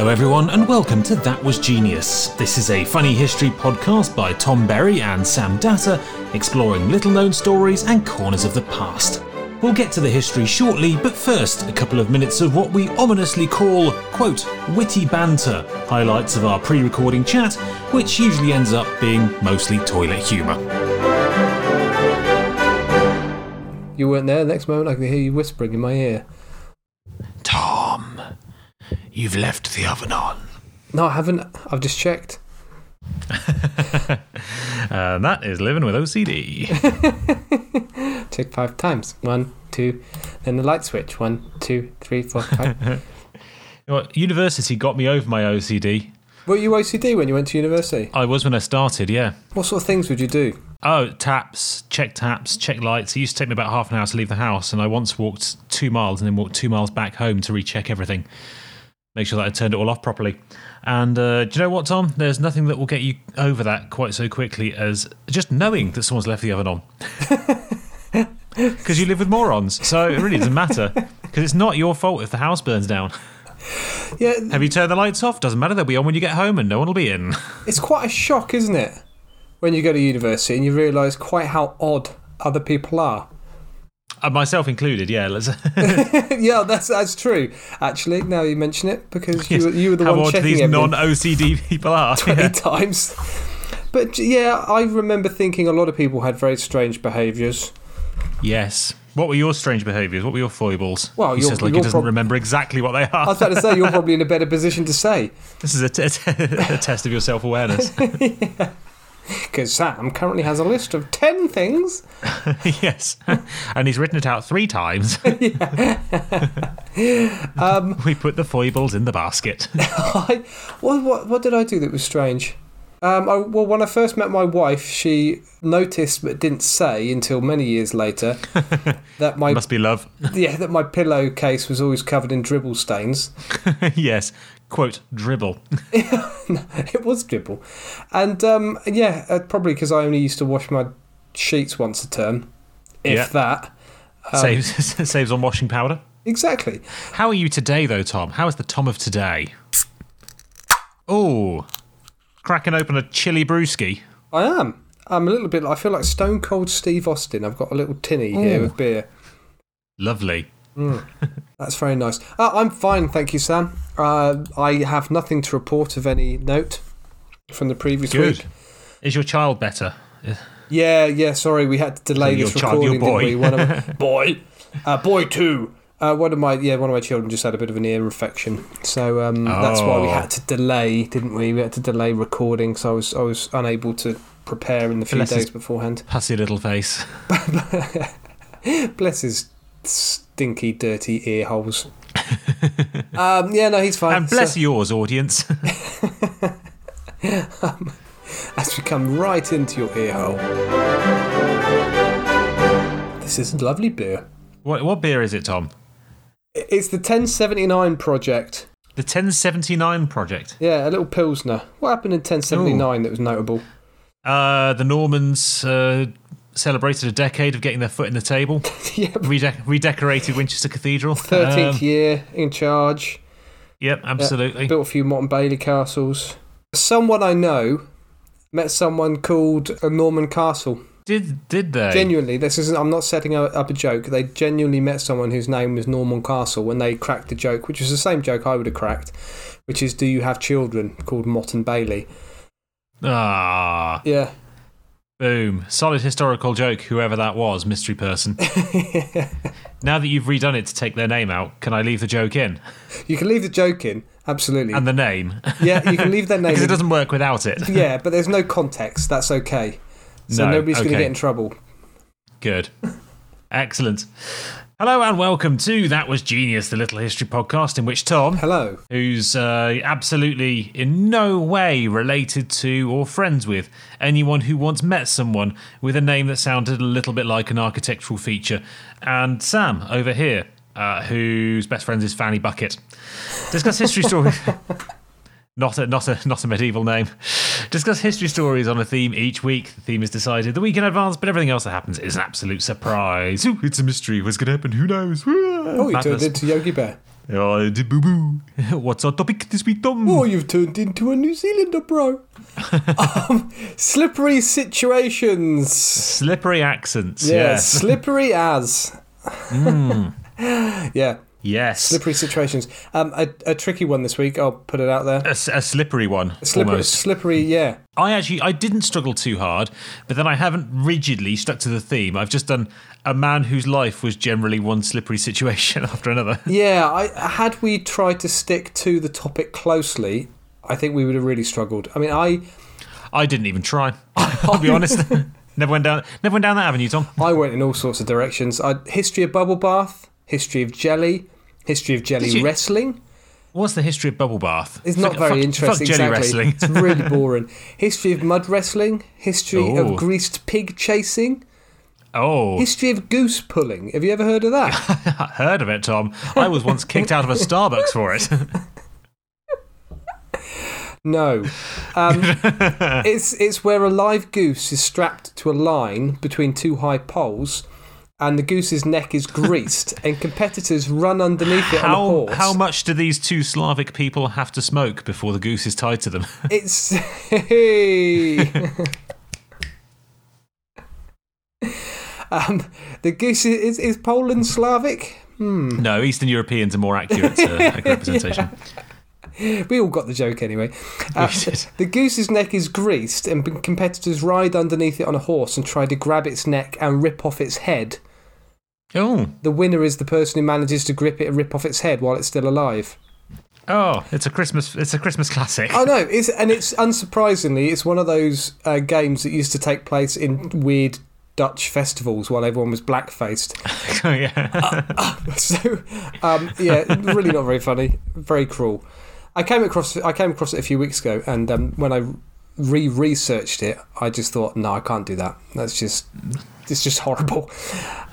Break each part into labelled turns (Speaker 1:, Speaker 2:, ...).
Speaker 1: Hello, everyone, and welcome to That Was Genius. This is a funny history podcast by Tom Berry and Sam Datta, exploring little known stories and corners of the past. We'll get to the history shortly, but first, a couple of minutes of what we ominously call, quote, witty banter, highlights of our pre recording chat, which usually ends up being mostly toilet humour.
Speaker 2: You weren't there. the Next moment, I could hear you whispering in my ear.
Speaker 1: You've left the oven on.
Speaker 2: No, I haven't. I've just checked.
Speaker 1: And uh, that is living with OCD.
Speaker 2: Checked five times. One, two. Then the light switch. One, two, three, four, five.
Speaker 1: You know what, University got me over my OCD.
Speaker 2: Were you OCD when you went to university?
Speaker 1: I was when I started, yeah.
Speaker 2: What sort of things would you do?
Speaker 1: Oh, taps, check taps, check lights. It used to take me about half an hour to leave the house, and I once walked two miles and then walked two miles back home to recheck everything, make sure that I turned it all off properly. And uh, do you know what, Tom? There's nothing that will get you over that quite so quickly as just knowing that someone's left the oven on. Because you live with morons, so it really doesn't matter. Because it's not your fault if the house burns down.
Speaker 2: Yeah,
Speaker 1: Have you turned the lights off? Doesn't matter. They'll be on when you get home, and no one will be in.
Speaker 2: it's quite a shock, isn't it? When you go to university and you realise quite how odd other people are.
Speaker 1: Uh, myself included. Yeah.
Speaker 2: Yeah, that's that's true. Actually, now you mention it, because you, were- you were the
Speaker 1: How
Speaker 2: one
Speaker 1: odd
Speaker 2: checking
Speaker 1: these non-OCD people are.
Speaker 2: 20
Speaker 1: Yeah.
Speaker 2: times. But yeah, I remember thinking a lot of people had very strange behaviours.
Speaker 1: Yes. What were your strange behaviours? What were your foibles?
Speaker 2: Well,
Speaker 1: he says like he doesn't remember exactly what they are.
Speaker 2: I was about to say, you're probably in a better position to say.
Speaker 1: this is a, t- a test of your self-awareness.
Speaker 2: Because Sam currently has a list of 10 things.
Speaker 1: yes, and he's written it out three times.
Speaker 2: Um,
Speaker 1: we put the foibles in the basket.
Speaker 2: I, what, what, what did I do that was strange? Um, I, well, when I first met my wife, she noticed but didn't say until many years later that my
Speaker 1: Must be love.
Speaker 2: yeah that my pillowcase was always covered in dribble stains.
Speaker 1: yes. Quote dribble.
Speaker 2: it was dribble, and um, yeah, uh, probably because I only used to wash my sheets once a term, if
Speaker 1: Yeah.
Speaker 2: that. Um,
Speaker 1: saves saves on washing powder.
Speaker 2: Exactly.
Speaker 1: How are you today, though, Tom? How is the Tom of today? Oh, cracking open a chili brewski.
Speaker 2: I am. I'm a little bit. I feel like Stone Cold Steve Austin. I've got a little tinny here
Speaker 1: Ooh.
Speaker 2: with beer.
Speaker 1: Lovely.
Speaker 2: That's very nice. Uh, I'm fine, thank you, Sam. Uh, I have nothing to report of any note from the previous
Speaker 1: Good.
Speaker 2: week.
Speaker 1: Is your child better?
Speaker 2: Yeah, yeah. Sorry, we had to delay
Speaker 1: Your
Speaker 2: this
Speaker 1: child, your
Speaker 2: recording, didn't we?
Speaker 1: boy.
Speaker 2: One of my, boy, uh, boy two. Uh, one of my yeah, one of my children just had a bit of an ear infection, so um, that's why we
Speaker 1: Oh.
Speaker 2: had to delay, didn't we? We had to delay recording, so I was I was unable to prepare in the few
Speaker 1: Bless his-
Speaker 2: days beforehand.
Speaker 1: Pussy little face.
Speaker 2: Bless his stinky, dirty ear holes. um, yeah, no, he's fine.
Speaker 1: And bless
Speaker 2: So-
Speaker 1: yours, audience.
Speaker 2: as we come right into your ear hole. This is lovely beer.
Speaker 1: what, what beer is it, Tom?
Speaker 2: It's the 1079 project.
Speaker 1: The 1079 Project.
Speaker 2: Yeah, a little Pilsner. What happened in 1079 that was notable?
Speaker 1: Uh, the Normans uh, celebrated a decade of getting their foot in the table.
Speaker 2: yeah,
Speaker 1: Rede- redecorated Winchester Cathedral.
Speaker 2: 13th
Speaker 1: Um,
Speaker 2: year in charge.
Speaker 1: Yep, absolutely.
Speaker 2: Built a few Motte and Bailey castles. Someone I know met someone called a Norman Castle.
Speaker 1: Did did they?
Speaker 2: Genuinely, this isn't. I'm not setting up a joke. They genuinely met someone whose name was Norman Castle when they cracked the joke, which was the same joke I would have cracked, which is, "Do you have children?" called Mott and Bailey.
Speaker 1: Ah,
Speaker 2: Yeah,
Speaker 1: boom. Solid historical joke, whoever that was, mystery person. now that you've redone it to take their name out, can I leave the joke in?
Speaker 2: you can leave the joke in. Absolutely.
Speaker 1: And the name?
Speaker 2: yeah, you can leave their name.
Speaker 1: Because it doesn't work without it.
Speaker 2: Yeah, but there's no context. That's okay. So
Speaker 1: No,
Speaker 2: nobody's going to get in trouble.
Speaker 1: Good. Excellent. Hello and welcome to That Was Genius, the Little History podcast, in which Tom,
Speaker 2: Hello.
Speaker 1: who's uh, absolutely in no way related to or friends with anyone who once met someone with a name that sounded a little bit like an architectural feature, and Sam over here, uh, whose best friend is Fanny Bucket. Discuss history stories. Not a, not a not a medieval name. Discuss history stories on a theme each week. The theme is decided the week in advance, but everything else that happens is an absolute surprise. Ooh, it's a mystery. What's going to happen? Who knows?
Speaker 2: Oh, you turned into Yogi Bear.
Speaker 1: Oh, boo boo. What's our topic this week, Tom?
Speaker 2: Oh, you've turned into a New Zealander, bro. um, slippery situations.
Speaker 1: Slippery accents.
Speaker 2: Yeah,
Speaker 1: yes.
Speaker 2: slippery as. yeah,
Speaker 1: yes.
Speaker 2: slippery situations. Um, a, a tricky one this week. I'll put it out there.
Speaker 1: A slippery one.
Speaker 2: Slippery,
Speaker 1: almost.
Speaker 2: slippery. Yeah.
Speaker 1: I actually I didn't struggle too hard, but then I haven't rigidly stuck to the theme. I've just done a man whose life was generally one slippery situation after another.
Speaker 2: Yeah, I, had we tried to stick to the topic closely, I think we would have really struggled. I mean, I
Speaker 1: I didn't even try. I'll be honest. never went down never went down that avenue, Tom.
Speaker 2: I went in all sorts of directions. I, history of bubble bath, history of jelly, history of jelly
Speaker 1: you?
Speaker 2: wrestling.
Speaker 1: What's the history of bubble bath?
Speaker 2: It's not very
Speaker 1: fuck-
Speaker 2: interesting.
Speaker 1: Fuck jelly
Speaker 2: exactly.
Speaker 1: wrestling.
Speaker 2: It's really boring. History of mud wrestling, history
Speaker 1: Ooh.
Speaker 2: of greased pig chasing,
Speaker 1: oh,
Speaker 2: history of goose pulling. Have you ever heard of that?
Speaker 1: Heard of it, Tom. I was once kicked out of a Starbucks for it.
Speaker 2: No. Um, it's it's where a live goose is strapped to a line between two high poles, and the goose's neck is greased, and competitors run underneath it on a horse.
Speaker 1: how much do these two Slavic people have to smoke before the goose is tied to them?
Speaker 2: It's um, the goose is, is Poland Slavic.
Speaker 1: no, Eastern Europeans are more accurate, uh, representation.
Speaker 2: We all got the joke anyway. Uh, the goose's neck is greased, and competitors ride underneath it on a horse and try to grab its neck and rip off its head.
Speaker 1: Oh,
Speaker 2: The winner is the person who manages to grip it and rip off its head while it's still alive.
Speaker 1: oh, it's a Christmas it's a Christmas classic.
Speaker 2: I know, it's, and it's unsurprisingly, it's one of those uh, games that used to take place in weird Dutch festivals while everyone was black faced.
Speaker 1: Oh, yeah.
Speaker 2: so, um, yeah, really not very funny, very cruel. I came across I came across it a few weeks ago, and um, when I re-researched it, I just thought, no, I can't do that. That's just it's just horrible.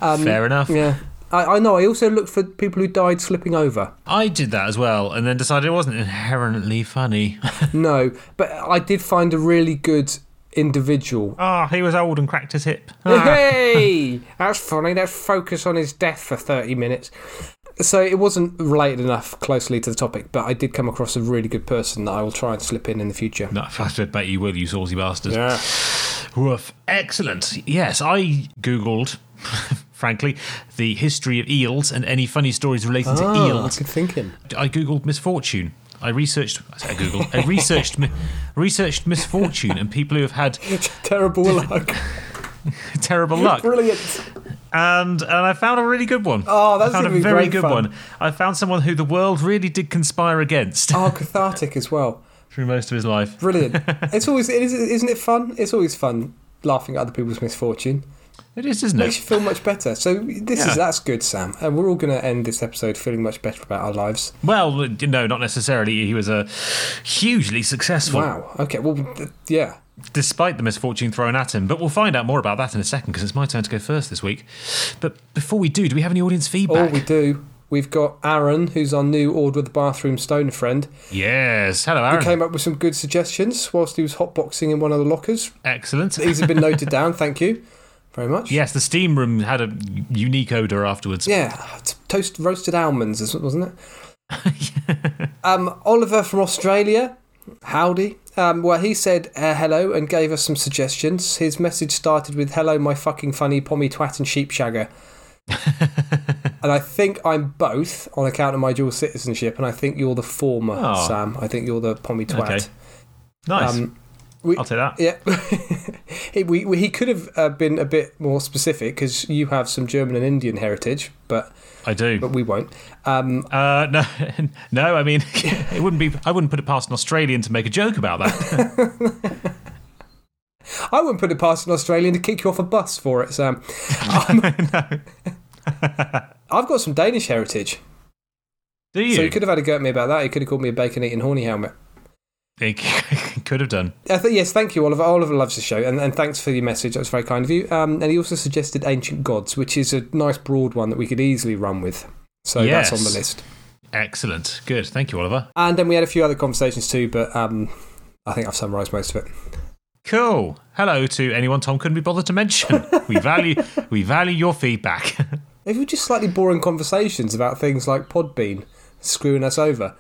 Speaker 2: Um,
Speaker 1: Fair enough.
Speaker 2: Yeah. I, I know. I also looked for people who died slipping over.
Speaker 1: I did that as well, and then decided it wasn't inherently funny.
Speaker 2: No, but I did find a really good individual.
Speaker 1: Ah, he was old and cracked his hip. Ah.
Speaker 2: Hey, that's funny. Let's focus on his death for 30 minutes. So it wasn't related enough closely to the topic, but I did come across a really good person that I will try and slip in in the future.
Speaker 1: No, I bet you will, you saucy bastard.
Speaker 2: Yeah.
Speaker 1: Woof. Excellent. Yes, I googled, frankly, the history of eels and any funny stories relating to
Speaker 2: Ah,
Speaker 1: eels.
Speaker 2: good thinking.
Speaker 1: I googled misfortune. I researched. I googled. I researched. mi- researched misfortune and people who have had
Speaker 2: Terrible luck.
Speaker 1: terrible luck.
Speaker 2: Brilliant.
Speaker 1: and and I found a really good one.
Speaker 2: Oh, that's
Speaker 1: I found a very good
Speaker 2: fun.
Speaker 1: one. I found someone who the world really did conspire against
Speaker 2: Oh, cathartic as well.
Speaker 1: Through most of his life.
Speaker 2: Brilliant. it's always, it is, isn't it fun? It's always fun laughing at other people's misfortune.
Speaker 1: It is, isn't
Speaker 2: Makes
Speaker 1: it?
Speaker 2: Makes you feel much better. So this
Speaker 1: Yeah.
Speaker 2: is that's good, Sam. And we're all going to end this episode feeling much better about our lives.
Speaker 1: Well, no, not necessarily. He was a hugely successful,
Speaker 2: Wow. Okay. Well, yeah.
Speaker 1: despite the misfortune thrown at him. But we'll find out more about that in a second because it's my turn to go first this week. But before we do, do we have any audience feedback?
Speaker 2: Oh, we do. We've got Aaron, who's our new Order of the Bathroom Stoner friend.
Speaker 1: yes. Hello,
Speaker 2: He
Speaker 1: Aaron.
Speaker 2: came up with some good suggestions whilst he was hotboxing in one of the lockers.
Speaker 1: Excellent.
Speaker 2: These have been noted down. Thank you very much.
Speaker 1: Yes, the steam room had a unique odour afterwards.
Speaker 2: Yeah, toast roasted almonds, wasn't it? um, Oliver from Australia, howdy. Um, well, he said uh, hello and gave us some suggestions. His message started with "Hello, my fucking funny pommy twat and sheepshagger." and I think I'm both on account of my dual citizenship, and I think you're the former,
Speaker 1: Oh.
Speaker 2: Sam. I think you're the pommy twat.
Speaker 1: Okay. Nice.
Speaker 2: Um, we,
Speaker 1: I'll take that.
Speaker 2: yeah, he, we, we, he could have uh, been a bit more specific because you have some German and Indian heritage, but
Speaker 1: I do.
Speaker 2: but we won't. Um,
Speaker 1: Uh, no, no. I mean, it wouldn't be. I wouldn't put it past an Australian to make a joke about that.
Speaker 2: I wouldn't put it past an Australian to kick you off a bus for it, Sam. Um, I've got some Danish heritage,
Speaker 1: Do you?
Speaker 2: so you could have had a go at me about that. You could have called me a bacon eating horny helmet.
Speaker 1: It could have done.
Speaker 2: I th- yes, thank you, Oliver. Oliver loves the show, and, and thanks for your message. That was very kind of you. Um, and he also suggested Ancient Gods, which is a nice broad one that we could easily run with. So that's on the list.
Speaker 1: Excellent. Good. Thank you, Oliver.
Speaker 2: And then we had a few other conversations too, but um, I think I've summarised most of it.
Speaker 1: Cool. Hello to anyone Tom couldn't be bothered to mention. We value we value your feedback.
Speaker 2: They were just slightly boring conversations about things like Podbean, screwing us over.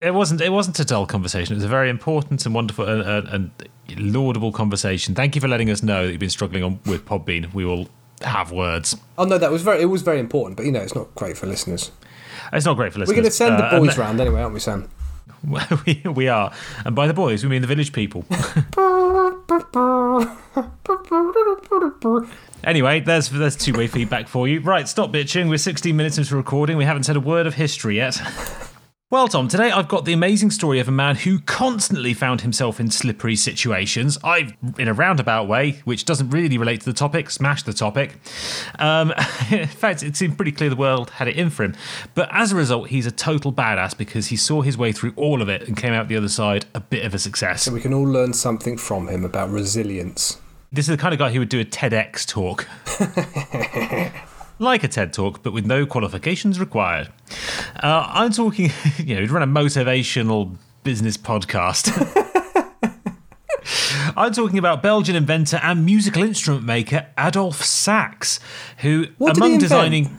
Speaker 1: It wasn't. It wasn't a dull conversation. It was a very important and wonderful and, and, and laudable conversation. Thank you for letting us know that you've been struggling on with Podbean. We will have words.
Speaker 2: Oh no, that was very. It was very important, but you know, it's not great for listeners.
Speaker 1: It's not great for listeners.
Speaker 2: We're going to send
Speaker 1: Uh,
Speaker 2: the boys
Speaker 1: and-
Speaker 2: round anyway, aren't we, Sam?
Speaker 1: we, we are, and by the boys we mean the village people. Anyway, there's there's two way feedback for you. Right, stop bitching. We're 16 minutes into recording. We haven't said a word of history yet. Well, Tom, today I've got the amazing story of a man who constantly found himself in slippery situations. I've, in a roundabout way, which doesn't really relate to the topic, smashed the topic. Um, in fact, it seemed pretty clear the world had it in for him. But as a result, he's a total badass because he saw his way through all of it and came out the other side a bit of a success.
Speaker 2: So we can all learn something from him about resilience.
Speaker 1: This is the kind of guy who would do a TEDx talk. like a TED talk, but with no qualifications required. Uh, I'm talking, you know, he'd run a motivational business podcast. I'm talking about Belgian inventor and musical instrument maker Adolf Sax, who,
Speaker 2: What
Speaker 1: among designing.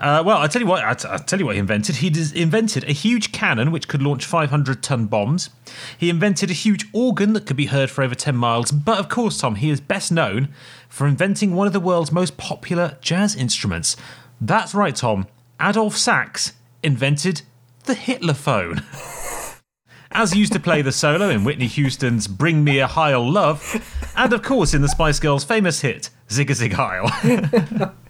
Speaker 1: Uh, well, I tell you what. I t- I'll tell you what he invented. He invented a huge cannon which could launch 500 ton bombs. He invented a huge organ that could be heard for over 10 miles. But of course, Tom, he is best known for inventing one of the world's most popular jazz instruments. That's right, Tom. Adolf Sax invented the Hitler phone. As used to play the solo in Whitney Houston's Bring Me a Heil Love, and of course in the Spice Girls' famous hit Zig a Zig Heil.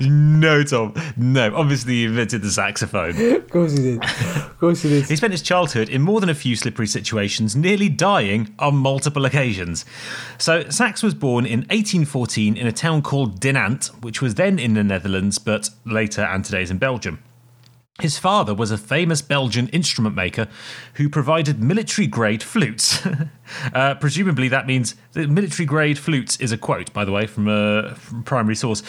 Speaker 1: no, Tom. No. Obviously, he invented the saxophone.
Speaker 2: Of course he did. Of course he did.
Speaker 1: He spent his childhood in more than a few slippery situations, nearly dying on multiple occasions. So, Sax was born in 1814 in a town called Dinant, which was then in the Netherlands, but later and today is in Belgium. His father was a famous Belgian instrument maker who provided military grade flutes. uh, presumably, that means that military grade flutes is a quote, by the way, from a from primary source.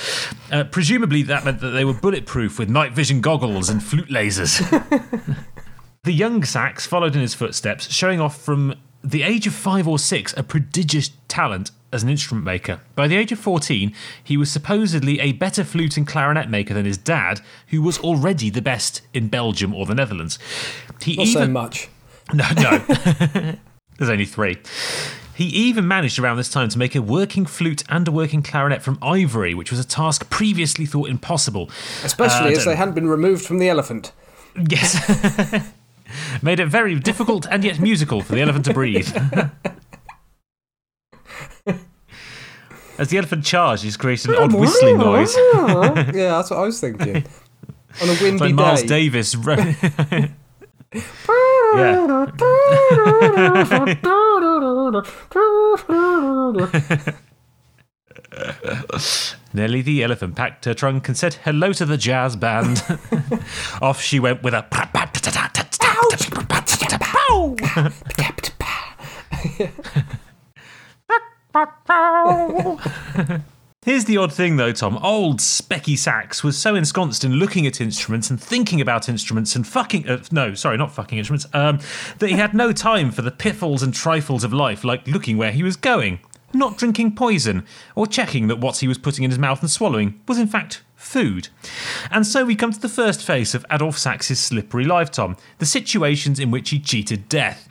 Speaker 1: Uh, presumably, that meant that they were bulletproof with night vision goggles and flute lasers. The young Sax followed in his footsteps, showing off from the age of five or six a prodigious talent as an instrument maker. By the age of 14, he was supposedly a better flute and clarinet maker than his dad, who was already the best in Belgium or the Netherlands. He
Speaker 2: Not so
Speaker 1: even
Speaker 2: much.
Speaker 1: no, no. There's only three. He even managed around this time to make a working flute and a working clarinet from ivory, which was a task previously thought impossible.
Speaker 2: Especially
Speaker 1: Uh,
Speaker 2: as they hadn't been removed from the elephant.
Speaker 1: Yes. Made it very difficult and yet musical for the elephant to breathe. As the elephant charged, he's created an oh, odd whistling noise.
Speaker 2: yeah, that's what I was thinking. On a windy
Speaker 1: Like Miles
Speaker 2: day.
Speaker 1: Davis. yeah. Nelly the elephant packed her trunk and said hello to the jazz band. Off she went with a. Here's the odd thing, though, Tom. Old Specky Sax was so ensconced in looking at instruments and thinking about instruments and fucking. Uh, no, sorry, not fucking instruments. Um, that he had no time for the piffles and trifles of life, like looking where he was going, not drinking poison, or checking that what he was putting in his mouth and swallowing was in fact food. And so we come to the first phase of Adolf Sax's slippery life, Tom the situations in which he cheated death.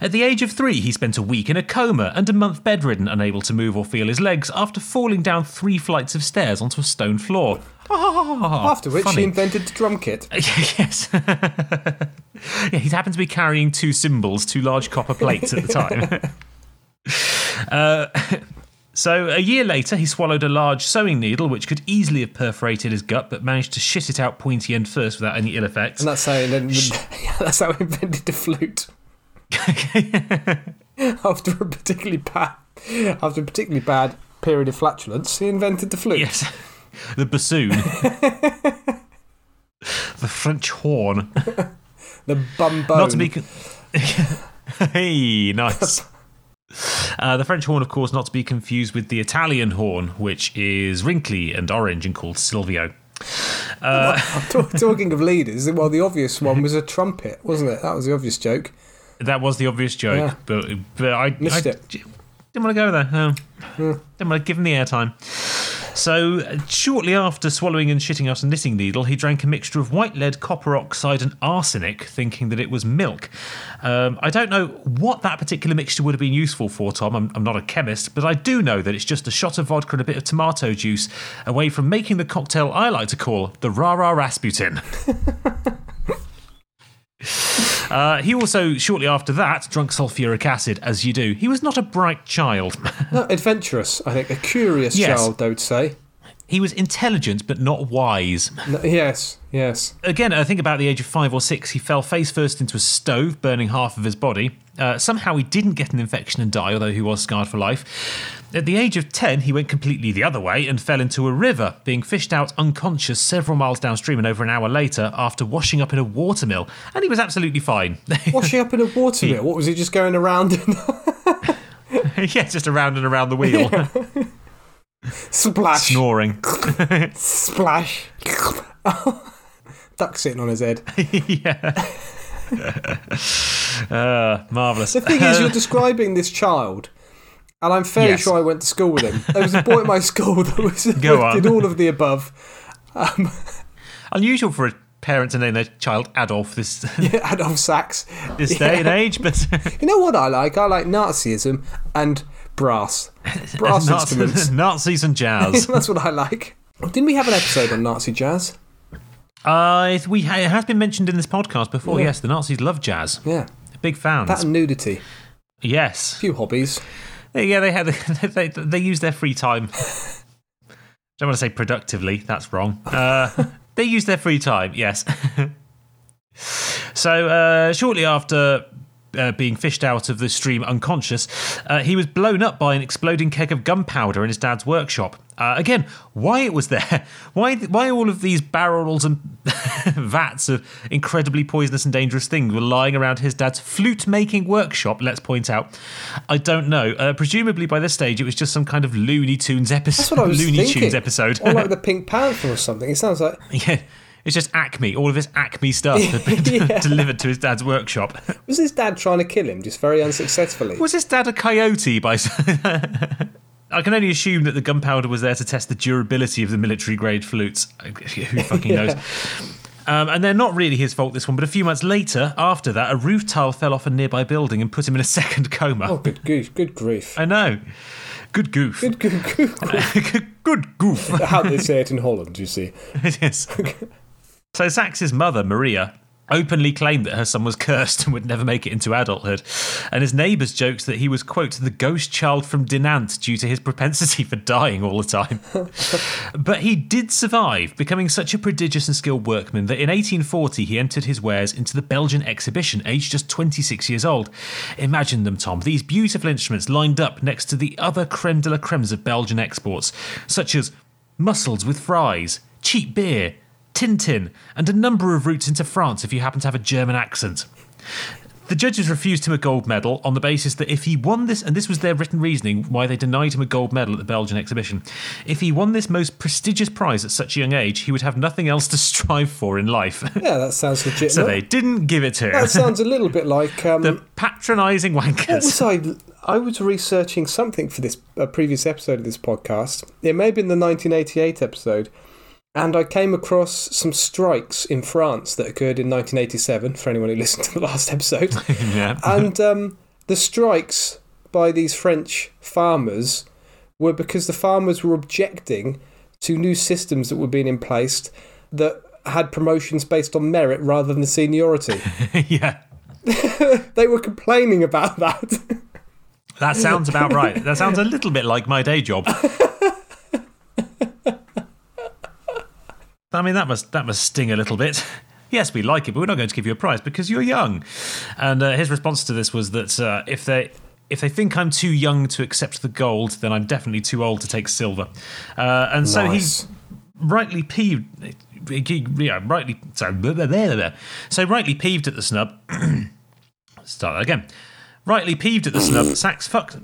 Speaker 1: At the age of three, he spent a week in a coma and a month bedridden, unable to move or feel his legs after falling down three flights of stairs onto a stone floor. Ah,
Speaker 2: After which
Speaker 1: funny.
Speaker 2: he invented the drum kit.
Speaker 1: yes. yeah, he happened to be carrying two cymbals, two large copper plates at the time. uh, so a year later, he swallowed a large sewing needle, which could easily have perforated his gut, but managed to shit it out pointy end first without any ill effects.
Speaker 2: And that's how, he then, that's how he invented the flute. after a particularly bad, after a particularly bad period of flatulence, he invented the flute.
Speaker 1: Yes. The bassoon. the French horn.
Speaker 2: The bumbone.
Speaker 1: Not to be. Hey, nice. Uh, the French horn, of course, not to be confused with the Italian horn, which is wrinkly and orange and called Silvio.
Speaker 2: Talk- Talking of leaders, well, the obvious one was a trumpet, wasn't it? That was the obvious joke.
Speaker 1: That was the obvious joke,
Speaker 2: Yeah.
Speaker 1: but but I
Speaker 2: Missed
Speaker 1: I
Speaker 2: it.
Speaker 1: didn't want to go there. No. Didn't want to give him the airtime. So, shortly after swallowing and shitting out a knitting needle, he drank a mixture of white lead, copper oxide, and arsenic, thinking that it was milk. Um, I don't know what that particular mixture would have been useful for, Tom. I'm, I'm not a chemist, but I do know that it's just a shot of vodka and a bit of tomato juice away from making the cocktail I like to call the Rara Rasputin. Uh, he also, shortly after that, drank sulfuric acid, as you do. He was not a bright child.
Speaker 2: No, adventurous, I think. A curious
Speaker 1: Yes.
Speaker 2: child, I would say.
Speaker 1: he was intelligent, but not wise.
Speaker 2: No, yes, yes.
Speaker 1: Again, I think about the age of five or six, he fell face first into a stove, burning half of his body. Uh, somehow he didn't get an infection and die, although he was scarred for life. At the age of 10, he went completely the other way and fell into a river, being fished out unconscious several miles downstream and over an hour later after washing up in a watermill. And he was absolutely fine.
Speaker 2: Washing up in a watermill. What was he just going around and
Speaker 1: yeah, just around and around the wheel,
Speaker 2: splash,
Speaker 1: snoring.
Speaker 2: splash? Duck sitting on his head.
Speaker 1: yeah. uh, marvellous.
Speaker 2: The thing is, you're describing this child, and I'm fairly
Speaker 1: Yes.
Speaker 2: sure I went to school with him. There was a boy at my school that was did all of the above.
Speaker 1: Unusual for a parent to name their child Adolf this,
Speaker 2: Adolf Sax.
Speaker 1: this day and age, but
Speaker 2: You know what I like? I like Nazism and brass. Brass
Speaker 1: Nazis,
Speaker 2: instruments.
Speaker 1: Nazis and jazz.
Speaker 2: That's what I like. Didn't we have an episode on Nazi jazz?
Speaker 1: Uh, we ha- it has been mentioned in this podcast before. Yes, the Nazis love jazz.
Speaker 2: Yeah.
Speaker 1: Big fans.
Speaker 2: That and nudity.
Speaker 1: yes.
Speaker 2: a few hobbies.
Speaker 1: Yeah, they had they they use their free time. Don't want to say productively. That's wrong. Uh, they use their free time. Yes. so uh, shortly after. Uh, being fished out of the stream unconscious, uh, he was blown up by an exploding keg of gunpowder in his dad's workshop. Uh, again, why it was there? Why? Why all of these barrels and vats of incredibly poisonous and dangerous things were lying around his dad's flute-making workshop? Let's point out. I don't know. Uh, presumably by this stage, it was just some kind of Looney Tunes episode.
Speaker 2: That's what I was
Speaker 1: Looney
Speaker 2: thinking.
Speaker 1: Tunes episode.
Speaker 2: Or like the Pink Panther or something. It sounds like.
Speaker 1: yeah. It's just Acme. All of his Acme stuff had been
Speaker 2: Yeah.
Speaker 1: delivered to his dad's workshop.
Speaker 2: Was his dad trying to kill him, just very unsuccessfully?
Speaker 1: Was his dad a coyote? By I can only assume that the gunpowder was there to test the durability of the military grade flutes. Who fucking knows? Um, and they're not really his fault, this one, but a few months later, after that, a roof tile fell off a nearby building and put him in a second coma.
Speaker 2: Oh, good grief. Good grief.
Speaker 1: I know. Good goof.
Speaker 2: Good, good, good.
Speaker 1: Good goof.
Speaker 2: How they say it in Holland, you see.
Speaker 1: yes. So Sax's mother, Maria, openly claimed that her son was cursed and would never make it into adulthood. And his neighbours joked that he was, quote, the ghost child from Dinant due to his propensity for dying all the time. but he did survive, becoming such a prodigious and skilled workman that in 1840 he entered his wares into the Belgian exhibition, aged just 26 years old. Imagine them, Tom, these beautiful instruments lined up next to the other creme de la cremes of Belgian exports, such as mussels with fries, cheap beer, Tintin, and a number of routes into France if you happen to have a German accent. The judges refused him a gold medal on the basis that if he won this, and this was their written reasoning why they denied him a gold medal at the Belgian exhibition, if he won this most prestigious prize at such a young age, he would have nothing else to strive for in life.
Speaker 2: Yeah, that sounds legit.
Speaker 1: so they didn't give it to him.
Speaker 2: That sounds a little bit like. Um,
Speaker 1: the patronising
Speaker 2: what
Speaker 1: wankers.
Speaker 2: was I? I was researching something for this a previous episode of this podcast. It may have been the 1988 episode, and I came across some strikes in France that occurred in 1987. For anyone who listened to the last episode,
Speaker 1: yeah.
Speaker 2: and um, the strikes by these French farmers were because the farmers were objecting to new systems that were being in place that had promotions based on merit rather than seniority.
Speaker 1: yeah.
Speaker 2: they were complaining about that.
Speaker 1: That sounds about right. That sounds a little bit like my day job. I mean, that must that must sting a little bit. Yes, we like it, but we're not going to give you a prize because you're young. And uh, his response to this was that uh, if they if they think I'm too young to accept the gold, then I'm definitely too old to take silver. Uh, and so
Speaker 2: Nice.
Speaker 1: he rightly peeved. he- Yeah, rightly. Sorry, blah, blah, blah, blah. so rightly peeved at the snub. Start that again. Rightly peeved at the snub, Sax fucked.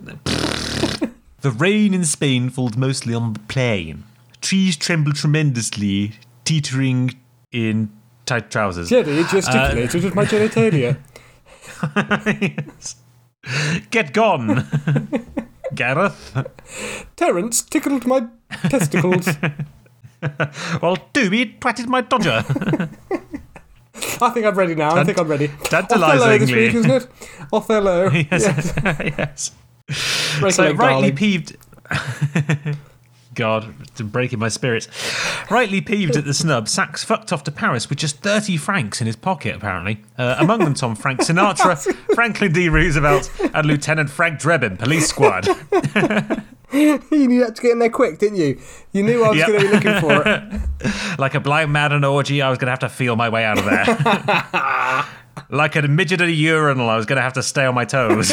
Speaker 1: the rain in Spain falls mostly on the plain. Trees tremble tremendously, teetering in tight trousers.
Speaker 2: Jenny gesticulated uh, with my genitalia.
Speaker 1: Get gone! Gareth.
Speaker 2: Terence tickled my testicles.
Speaker 1: Well, Doobie twatted my dodger.
Speaker 2: I think I'm ready now. I think I'm ready.
Speaker 1: Tantalisingly.
Speaker 2: Othello this week, isn't it? Othello.
Speaker 1: yes. yes.
Speaker 2: Break
Speaker 1: So rightly peeved. God, breaking my spirits. Rightly peeved at the snub, Sax fucked off to Paris with just 30 francs in his pocket, apparently. Uh, among them, Tom Frank Sinatra, Franklin D. Roosevelt, and Lieutenant Frank Drebin, police squad.
Speaker 2: you knew had to get in there quick, didn't you? You knew I was
Speaker 1: Yep.
Speaker 2: going to be looking for it.
Speaker 1: Like a blind man in an orgy, I was going to have to feel my way out of there. like a midget at a urinal, I was going to have to stay on my toes.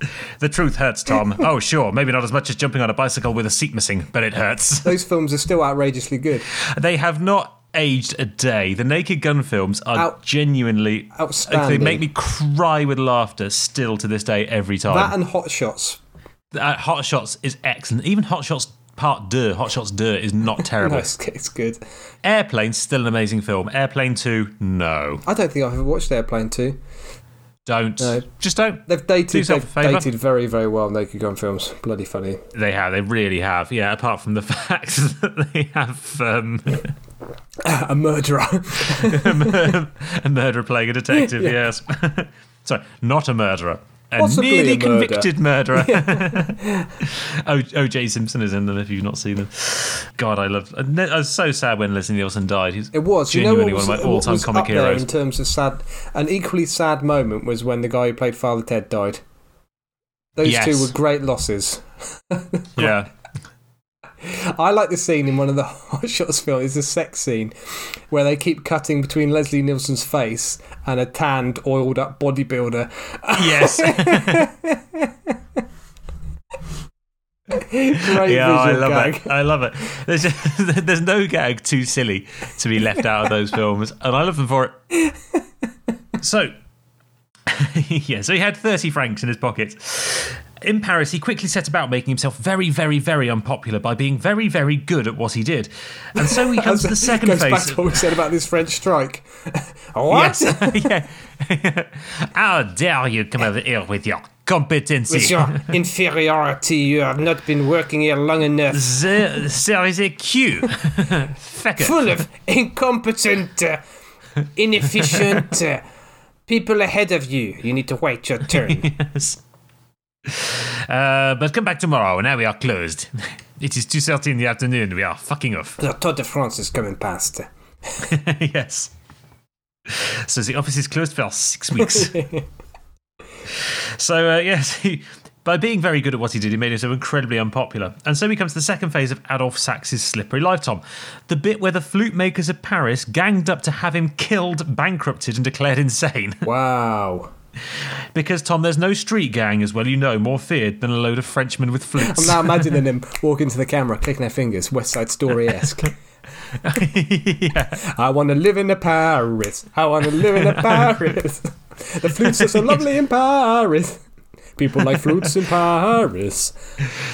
Speaker 1: the truth hurts, Tom. Oh, sure, maybe not as much as jumping on a bicycle with a seat missing, but it hurts.
Speaker 2: Those films are still outrageously good.
Speaker 1: They have not aged a day. The Naked Gun films are
Speaker 2: Out-
Speaker 1: genuinely
Speaker 2: outstanding.
Speaker 1: They make me cry with laughter still to this day every time.
Speaker 2: That and Hot Shots.
Speaker 1: Uh, Hot Shots is excellent. Even Hot Shots Part 2, Hot Shots 2 is not
Speaker 2: No,
Speaker 1: terrible.
Speaker 2: it's, it's good.
Speaker 1: Airplane's still an amazing film. Airplane 2, no.
Speaker 2: I don't think I've ever watched Airplane 2.
Speaker 1: Don't.
Speaker 2: No.
Speaker 1: Just don't.
Speaker 2: They've dated, they've dated very, very well, Naked Gun films. Bloody funny.
Speaker 1: They have. They really have. Yeah, apart from the fact that they have um,
Speaker 2: a murderer.
Speaker 1: a murderer playing a detective, yes. Sorry, not a murderer. A
Speaker 2: Possibly
Speaker 1: nearly
Speaker 2: a murder.
Speaker 1: convicted murderer. OJ Simpson is in them if you've not seen them. God, I love. I was so sad when Leslie Nielsen died. He's
Speaker 2: It was. You know was,
Speaker 1: one of my all-time comic heroes.
Speaker 2: in terms of sad? An equally sad moment was when the guy who played Father Ted died. Those
Speaker 1: Yes.
Speaker 2: two were great losses.
Speaker 1: Yeah.
Speaker 2: I like the scene in one of the Hot Shots films. It's a sex scene where they keep cutting between Leslie Nielsen's face and a tanned, oiled up bodybuilder.
Speaker 1: Yes.
Speaker 2: Great
Speaker 1: yeah, I love
Speaker 2: gag.
Speaker 1: it. I love it. There's just, there's no gag too silly to be left out of those films, and I love them for it. So, yeah, so he had 30 francs in his pocket. In Paris, he quickly set about making himself very, very, very unpopular by being very, very good at what he did. And so he comes to the second
Speaker 2: Goes back
Speaker 1: phase.
Speaker 2: to what we said about this French strike. what?
Speaker 1: Yes. yeah. How dare you come over here with your competency?
Speaker 2: With your inferiority, you have not been working here long enough.
Speaker 1: There, there is a queue.
Speaker 2: Full of incompetent, uh, inefficient uh, people ahead of you. You need to wait your turn.
Speaker 1: Yes. Uh, but come back tomorrow. Now we are closed. It is 2.30 in the afternoon. We are fucking off.
Speaker 2: the Tour de France is coming past.
Speaker 1: yes. So the office is closed for six weeks. so, uh, yes, he, by being very good at what he did, he made himself incredibly unpopular. And so he comes to the second phase of Adolf Sax's slippery life, Tom. The bit where the flute makers of Paris ganged up to have him killed, bankrupted, and declared insane.
Speaker 2: Wow.
Speaker 1: Because, Tom, there's no street gang, as well you know, more feared than a load of Frenchmen with flutes.
Speaker 2: I'm now imagining them walking to the camera, clicking their fingers, West Side Story esque.
Speaker 1: yeah.
Speaker 2: I want to live in a Paris. I want to live in a Paris. The flutes are so lovely in Paris. People like flutes in Paris.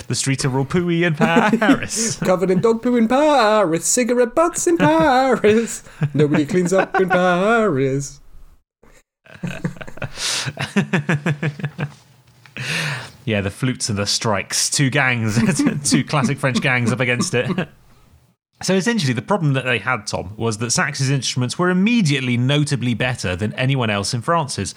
Speaker 1: The streets are all pooey in Paris.
Speaker 2: Covered in dog poo in Paris. Cigarette butts in Paris. Nobody cleans up in Paris.
Speaker 1: Yeah, the flutes and the strikes. Two gangs, two classic French gangs up against it. So essentially, the problem that they had, Tom, was that Sax's instruments were immediately notably better than anyone else in France's.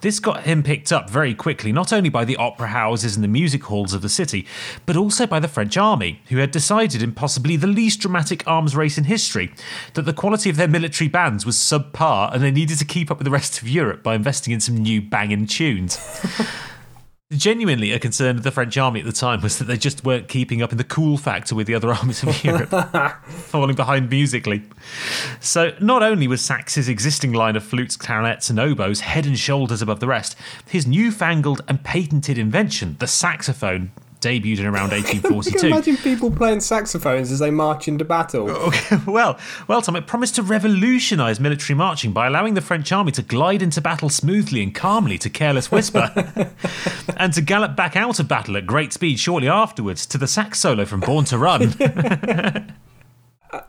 Speaker 1: This got him picked up very quickly, not only by the opera houses and the music halls of the city, but also by the French army, who had decided in possibly the least dramatic arms race in history that the quality of their military bands was subpar and they needed to keep up with the rest of Europe by investing in some new banging tunes. Genuinely, a concern of the French army at the time was that they just weren't keeping up in the cool factor with the other armies of Europe, falling behind musically. So, not only was Sax's existing line of flutes, clarinets, and oboes head and shoulders above the rest, his newfangled and patented invention, the saxophone, debuted in around
Speaker 2: I can
Speaker 1: 1842.
Speaker 2: imagine people playing saxophones as they march into battle.
Speaker 1: Okay, well, well, Tom, it promised to revolutionise military marching by allowing the French army to glide into battle smoothly and calmly to careless whisper, and to gallop back out of battle at great speed shortly afterwards to the sax solo from Born to Run.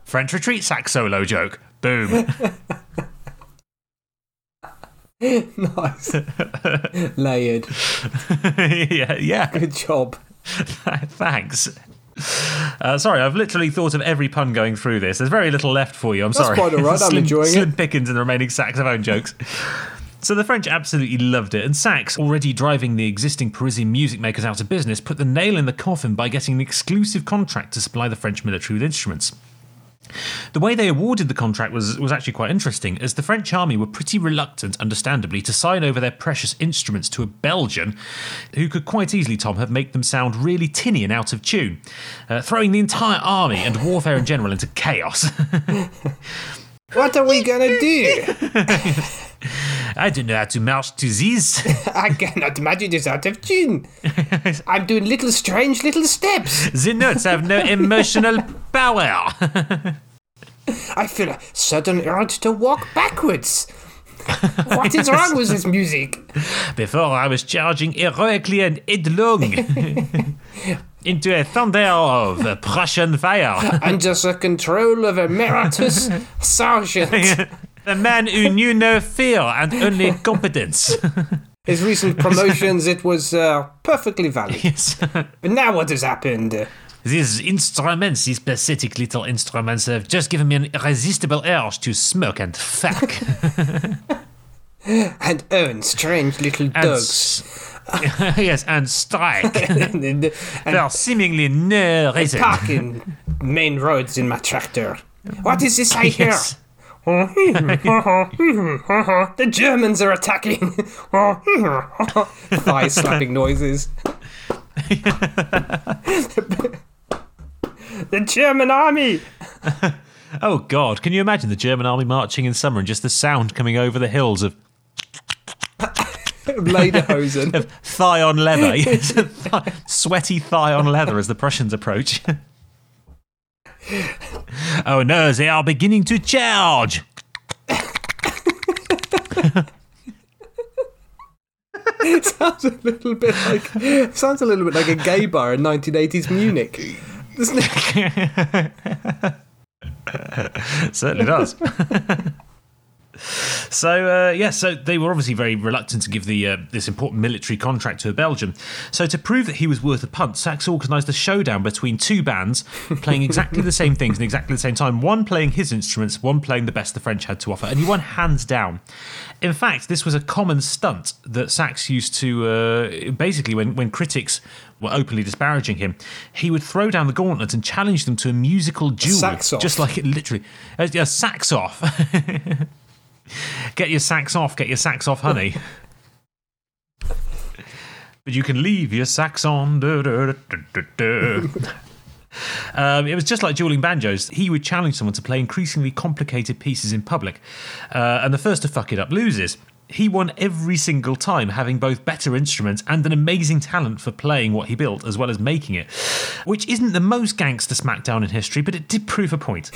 Speaker 1: French retreat sax solo joke. Boom.
Speaker 2: nice. Layered.
Speaker 1: yeah, yeah.
Speaker 2: Good job.
Speaker 1: Thanks. Uh, sorry, I've literally thought of every pun going through this. There's very little left for you. I'm
Speaker 2: That's
Speaker 1: sorry.
Speaker 2: quite all right. I'm
Speaker 1: Slim-
Speaker 2: enjoying
Speaker 1: Slim
Speaker 2: it.
Speaker 1: Pickens and the remaining saxophone jokes. So the French absolutely loved it, and Sax, already driving the existing Parisian music makers out of business, put the nail in the coffin by getting an exclusive contract to supply the French military with instruments. The way they awarded the contract was, was actually quite interesting, as the French army were pretty reluctant, understandably, to sign over their precious instruments to a Belgian who could quite easily, Tom, have made them sound really tinny and out of tune, uh, throwing the entire army and warfare in general into chaos.
Speaker 2: What are we gonna do?
Speaker 1: I don't know how to march to these.
Speaker 2: I cannot imagine this out of tune. I'm doing little strange little steps.
Speaker 1: the notes have no emotional power.
Speaker 2: I feel a sudden urge to walk backwards. What is wrong with this music?
Speaker 1: Before I was charging heroically and headlong into a thunder of Prussian fire.
Speaker 2: Under the control of emeritus sergeant.
Speaker 1: the man who knew no fear and only competence.
Speaker 2: His recent promotions, it was uh, perfectly valid.
Speaker 1: yes.
Speaker 2: But now what has happened?
Speaker 1: These instruments, these pathetic little instruments, have just given me an irresistible urge to smoke and fuck.
Speaker 2: And own strange little
Speaker 1: And
Speaker 2: dogs.
Speaker 1: s- yes, and strike.
Speaker 2: and,
Speaker 1: For seemingly no reason.
Speaker 2: parking main roads in my tractor. What is this I hear?
Speaker 1: Yes.
Speaker 2: the Germans are attacking. Thigh slapping noises. the German army.
Speaker 1: Oh God! Can you imagine the German army marching in summer and just the sound coming over the hills of
Speaker 2: Lederhosen.
Speaker 1: thigh on leather, yes, thigh- sweaty thigh on leather as the Prussians approach. oh no! They are beginning to charge.
Speaker 2: sounds a little bit like sounds a little bit like a gay bar in 1980s Munich. Doesn't it?
Speaker 1: Certainly does. So uh, yeah, so they were obviously very reluctant to give the uh, this important military contract to a Belgian. So to prove that he was worth a punt, Sax organised a showdown between two bands playing exactly the same things in exactly the same time. One playing his instruments, one playing the best the French had to offer, and he won hands down. In fact, this was a common stunt that Sax used to uh, basically when when critics were openly disparaging him, he would throw down the gauntlet and challenge them to a musical duel,
Speaker 2: sax off.
Speaker 1: just like it literally, a, a sax off. Get your sacks off, get your sacks off, honey. but you can leave your sacks on. Um, it was just like dueling banjos. He would challenge someone to play increasingly complicated pieces in public, uh, and the first to fuck it up loses. He won every single time, having both better instruments and an amazing talent for playing what he built as well as making it, which isn't the most gangster smackdown in history, but it did prove a point.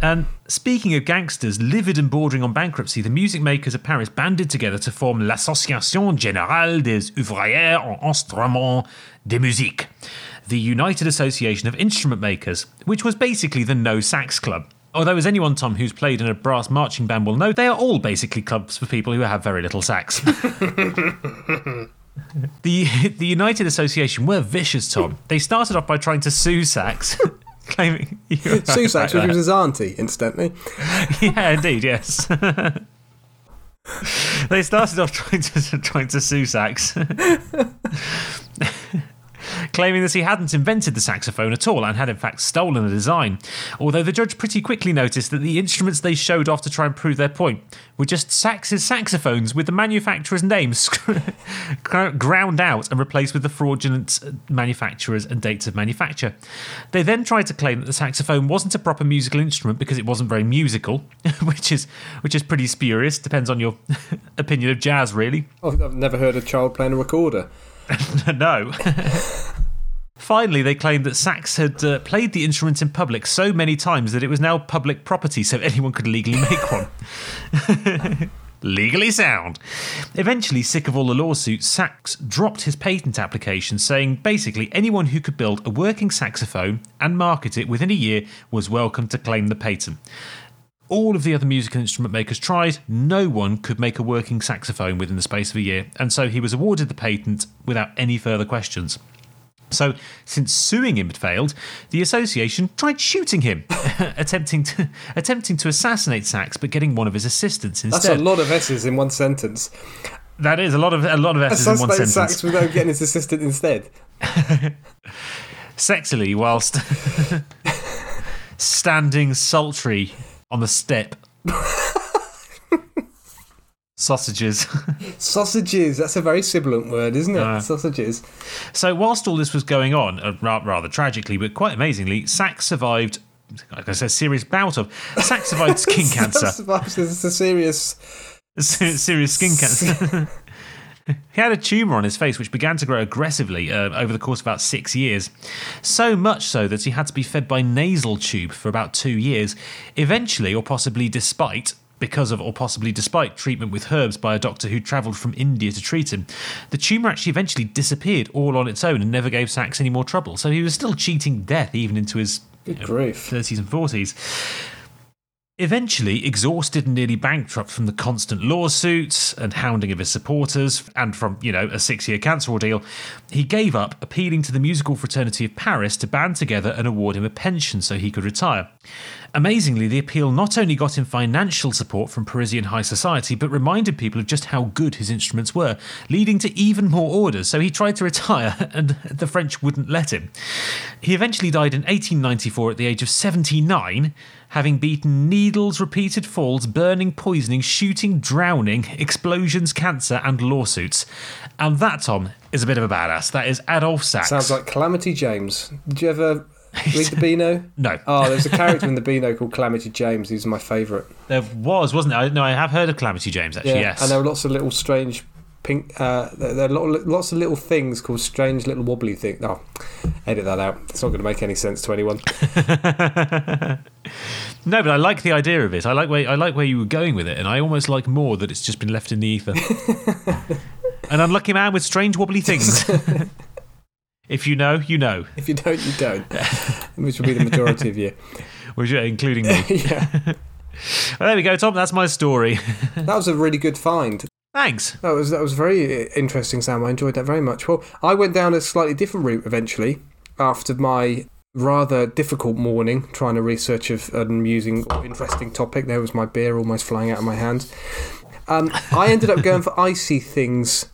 Speaker 1: And speaking of gangsters, livid and bordering on bankruptcy, the music makers of Paris banded together to form l'Association Générale des Ouvriers en Instruments de Musique, the United Association of Instrument Makers, which was basically the No Sax Club. Oh, Although, as anyone, Tom, who's played in a brass marching band will know, they are all basically clubs for people who have very little sax. the the United Association were vicious, Tom. They started off by trying to sue Sax, claiming
Speaker 2: Sue Sax, which was his auntie, incidentally.
Speaker 1: yeah, indeed, yes. they started off trying to trying to sue Sax, claiming that he hadn't invented the saxophone at all and had in fact stolen the design. Although the judge pretty quickly noticed that the instruments they showed off to try and prove their point were just Sax's saxophones with the manufacturer's name ground out and replaced with the fraudulent manufacturers and dates of manufacture. They then tried to claim that the saxophone wasn't a proper musical instrument because it wasn't very musical, which is which is pretty spurious. Depends on your opinion of jazz, really.
Speaker 2: I've never heard a child playing a recorder.
Speaker 1: no. Finally, they claimed that Sax had uh, played the instrument in public so many times that it was now public property, so anyone could legally make one. Legally sound. Eventually, sick of all the lawsuits, Sax dropped his patent application, saying basically anyone who could build a working saxophone and market it within a year was welcome to claim the patent. All of the other musical instrument makers tried, no one could make a working saxophone within the space of a year, and so he was awarded the patent without any further questions. So, since suing him had failed, the association tried shooting him, attempting to attempting to assassinate Sax, but getting one of his assistants
Speaker 2: That's
Speaker 1: instead.
Speaker 2: a lot of S's in one sentence.
Speaker 1: that is a lot of a lot of S's in one
Speaker 2: Assassinate
Speaker 1: sentence.
Speaker 2: Sax without getting his assistant instead.
Speaker 1: Sexily, whilst standing sultry on the step. Sausages.
Speaker 2: Sausages. That's a very sibilant word, isn't it?
Speaker 1: Uh.
Speaker 2: Sausages.
Speaker 1: So, whilst all this was going on, uh, rather tragically, but quite amazingly, Sax survived, like I said, serious bout of. Sax survived skin cancer.
Speaker 2: This is a serious.
Speaker 1: Serious skin cancer. He had a tumour on his face which began to grow aggressively uh, over the course of about six years. So much so that he had to be fed by nasal tube for about two years. Eventually, or possibly despite, because of or possibly despite treatment with herbs by a doctor who travelled from India to treat him, the tumour actually eventually disappeared all on its own and never gave Sax any more trouble. So he was still cheating death even into his
Speaker 2: Good grief.
Speaker 1: 30s and 40s. Eventually, exhausted and nearly bankrupt from the constant lawsuits and hounding of his supporters, and from, you know, a six year cancer ordeal, he gave up, appealing to the musical fraternity of Paris to band together and award him a pension so he could retire. Amazingly, the appeal not only got him financial support from Parisian high society, but reminded people of just how good his instruments were, leading to even more orders. So he tried to retire, and the French wouldn't let him. He eventually died in 1894 at the age of 79, having beaten needles, repeated falls, burning, poisoning, shooting, drowning, explosions, cancer, and lawsuits. And that, Tom, is a bit of a badass. That is Adolf Sax.
Speaker 2: Sounds like Calamity James. Did you ever read the Beano?
Speaker 1: no.
Speaker 2: Oh, there's a character in the Beano called Calamity James. He's my favourite.
Speaker 1: There was, wasn't there? No, I have heard of Calamity James, actually,
Speaker 2: Yeah,
Speaker 1: yes.
Speaker 2: and there are lots of little strange pink. Uh, there there are lots of little things called strange little wobbly things. Oh, edit that out. It's not going to make any sense to anyone.
Speaker 1: No, but I like the idea of it. I like where I like where you were going with it, and I almost like more that it's just been left in the ether. An unlucky man with strange wobbly things. if you know, you know,
Speaker 2: If you don't, you don't. Which will be the majority of you.
Speaker 1: Which, including me.
Speaker 2: yeah,
Speaker 1: Well, there we go, Tom. That's my story.
Speaker 2: that was a really good find.
Speaker 1: Thanks.
Speaker 2: That was that was very uh, interesting, Sam. I enjoyed that very much. Well, I went down a slightly different route eventually after my rather difficult morning trying to research of an amusing or interesting topic. There was my beer almost flying out of my hands. Um, I ended up going for icy things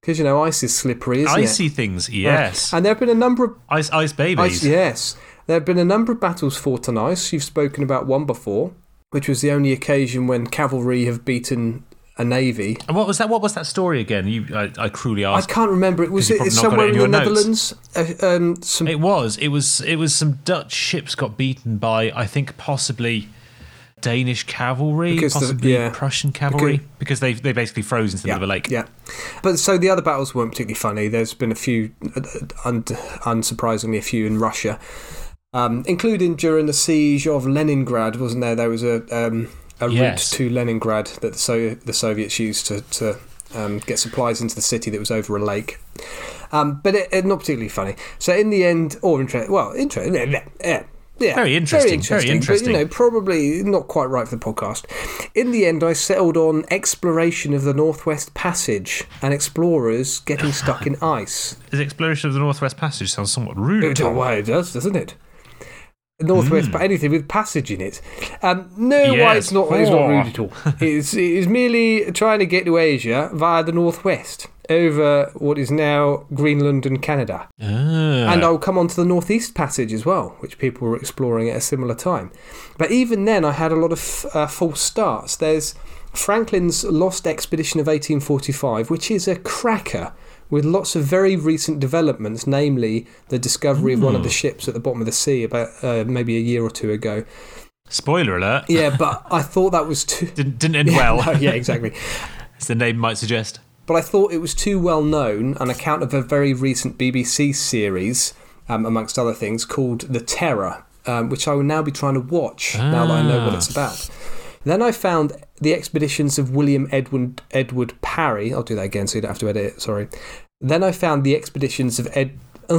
Speaker 2: because you know ice is slippery, isn't
Speaker 1: Icy things,
Speaker 2: it?
Speaker 1: yes.
Speaker 2: And there have been a number of
Speaker 1: Ice, ice babies.
Speaker 2: ice. Yes, there have been a number of battles fought on ice. You've spoken about one before, which was the only occasion when cavalry have beaten a navy.
Speaker 1: And what was that? What was that story again? You, I, I cruelly asked.
Speaker 2: I can't remember. It was
Speaker 1: you've
Speaker 2: it's
Speaker 1: probably it
Speaker 2: somewhere
Speaker 1: in
Speaker 2: in, the. Netherlands. Uh, um, some
Speaker 1: It was. It was. It was some Dutch ships got beaten by, I think, possibly Danish cavalry,
Speaker 2: Because the-
Speaker 1: possibly
Speaker 2: yeah.
Speaker 1: Prussian cavalry, because they they basically froze into the
Speaker 2: yeah,
Speaker 1: middle of a lake.
Speaker 2: yeah. But so the other battles weren't particularly funny. There's been a few, uh, un- unsurprisingly, a few in Russia, um, including during the siege of Leningrad. Wasn't there? There was a um, a
Speaker 1: Yes.
Speaker 2: route to Leningrad that the, so- the Soviets used to to um, get supplies into the city that was over a lake. Um, but it, it not particularly funny. So in the end, or interesting. Well, interesting. Yeah, yeah. Yeah,
Speaker 1: Very interesting, very interesting.
Speaker 2: But, you know, probably not quite right for the podcast. In the end, I settled on exploration of the Northwest Passage and explorers getting stuck in ice.
Speaker 1: His exploration of the Northwest Passage sounds somewhat rude.
Speaker 2: It, well, it does, doesn't it? Northwest,
Speaker 1: Hmm.
Speaker 2: but anything with passage in it. Um, no, why it's not. It's not rude at all. It's, it's merely trying to get to Asia via the northwest over what is now Greenland and Canada.
Speaker 1: Ah.
Speaker 2: And I'll come on to the Northeast Passage as well, which people were exploring at a similar time. But even then, I had a lot of uh, false starts. There's Franklin's Lost Expedition of 1845, which is a cracker with lots of very recent developments, namely the discovery of one of the ships at the bottom of the sea about uh, maybe a year or two ago.
Speaker 1: Spoiler alert.
Speaker 2: Yeah, but I thought that was too.
Speaker 1: Didn't, didn't end well,
Speaker 2: No, yeah, exactly.
Speaker 1: as the name might suggest.
Speaker 2: but I thought it was too well known on account of a very recent BBC series, um, amongst other things, called The Terror, um, which I will now be trying to watch now that I know what
Speaker 1: Ah.
Speaker 2: it's about. Then I found the expeditions of William Edward, Edward Parry. I'll do that again so you don't have to edit it, sorry. Then I found the expeditions of Ed.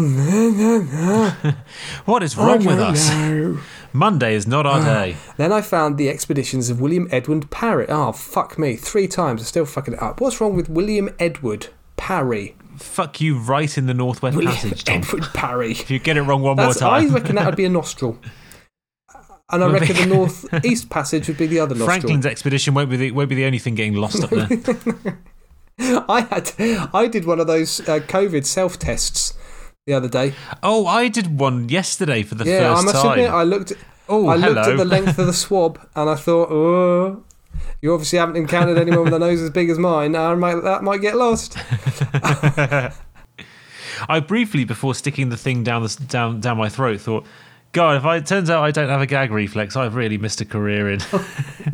Speaker 1: What is wrong with us?
Speaker 2: know.
Speaker 1: Monday is not our ah. day.
Speaker 2: Then I found the expeditions of William Edward Parry. Oh, fuck me. Three times. I'm still fucking it up. What's wrong with William Edward Parry?
Speaker 1: Fuck you right in the Northwest
Speaker 2: William
Speaker 1: Passage.
Speaker 2: Edward Parry.
Speaker 1: If you get it wrong one
Speaker 2: That's,
Speaker 1: more time.
Speaker 2: I reckon that would be a nostril. And I reckon the northeast passage would be the other nostril.
Speaker 1: Franklin's expedition won't be the, won't be the only thing getting lost up there.
Speaker 2: I had, I did one of those uh, COVID self tests the other day.
Speaker 1: oh, I did one yesterday for the
Speaker 2: Yeah, I
Speaker 1: first
Speaker 2: must
Speaker 1: time.
Speaker 2: admit, I looked.
Speaker 1: oh,
Speaker 2: I
Speaker 1: hello.
Speaker 2: looked at the length of the swab and I thought, oh, you obviously haven't encountered anyone with a nose as big as mine. I might, that might get lost.
Speaker 1: I briefly, before sticking the thing down the, down down my throat, thought, God, if I, it turns out I don't have a gag reflex, I've really missed a career in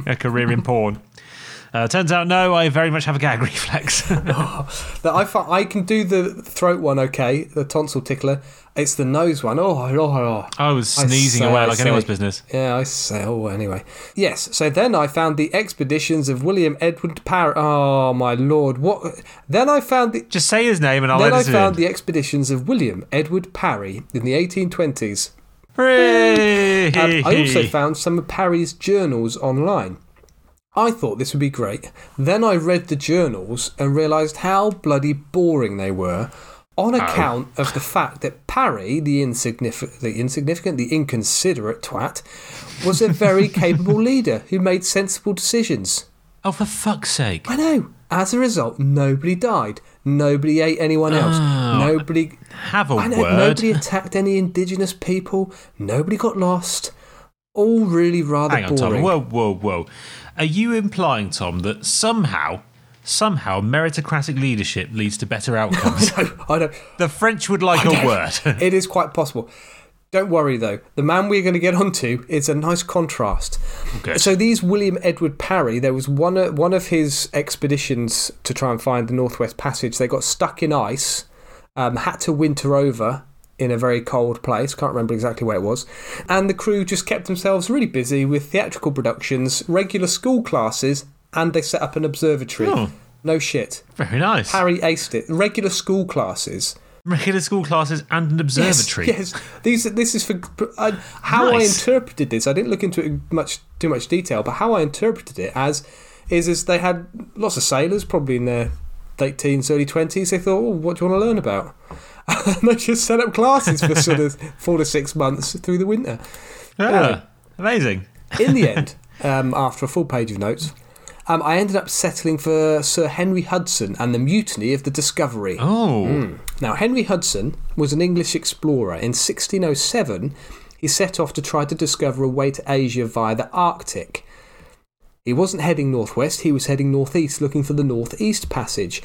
Speaker 1: a career in porn. Uh, turns out, no, I very much have a gag reflex.
Speaker 2: That I I can do the throat one okay, the tonsil tickler. It's the nose one. Oh, oh, oh.
Speaker 1: I was
Speaker 2: I
Speaker 1: sneezing
Speaker 2: say,
Speaker 1: away like
Speaker 2: say.
Speaker 1: anyone's business.
Speaker 2: Yeah, I say. Oh, anyway. Yes. So then I found the expeditions of William Edward Parry. Oh my lord! What? Then I found the.
Speaker 1: Just say his name and I'll
Speaker 2: Then I found the expeditions of William Edward Parry in the 1820s.
Speaker 1: Hooray!
Speaker 2: Um, I also found some of Parry's journals online. I thought this would be great. Then I read the journals and realised how bloody boring they were on account of the fact that Parry, the, insignificant, the insignificant, the inconsiderate twat, was a very capable leader who made sensible decisions.
Speaker 1: oh, for fuck's sake.
Speaker 2: I know. As a result, nobody died. Nobody ate anyone else. Oh, nobody
Speaker 1: Have a
Speaker 2: I know
Speaker 1: word.
Speaker 2: nobody attacked any indigenous people. Nobody got lost. All really rather
Speaker 1: Hang on, Tom.
Speaker 2: boring.
Speaker 1: Whoa, whoa, whoa. Are you implying, Tom, that somehow, somehow meritocratic leadership leads to better outcomes?
Speaker 2: I know.
Speaker 1: the French would like a word.
Speaker 2: It is quite possible. Don't worry though. The man we're going to get onto is a nice contrast.
Speaker 1: Good.
Speaker 2: So these William Edward Parry, there was one uh, one of his expeditions to try and find the Northwest Passage. They got stuck in ice, um, had to winter over in a very cold place. Can't remember exactly where it was. And the crew just kept themselves really busy with theatrical productions, regular school classes, and they set up an observatory.
Speaker 1: Oh.
Speaker 2: No shit.
Speaker 1: Very nice.
Speaker 2: Harry aced it. Regular school classes.
Speaker 1: Regular school classes and an observatory.
Speaker 2: Yes, yes. These this is for uh, how
Speaker 1: Nice.
Speaker 2: I interpreted this. I didn't look into it in much too much detail, but how I interpreted it as is is they had lots of sailors, probably in their late teens, early twenties. They thought, oh, what do you want to learn about? And they just set up classes for sort of four to six months through the winter.
Speaker 1: Ah,
Speaker 2: Anyway.
Speaker 1: amazing.
Speaker 2: In the end, um, after a full page of notes. Um, I ended up settling for Sir Henry Hudson and the mutiny of the Discovery.
Speaker 1: Oh,
Speaker 2: Now, Henry Hudson was an English explorer. In 1607, he set off to try to discover a way to Asia via the Arctic. He wasn't heading northwest, he was heading northeast looking for the Northeast Passage.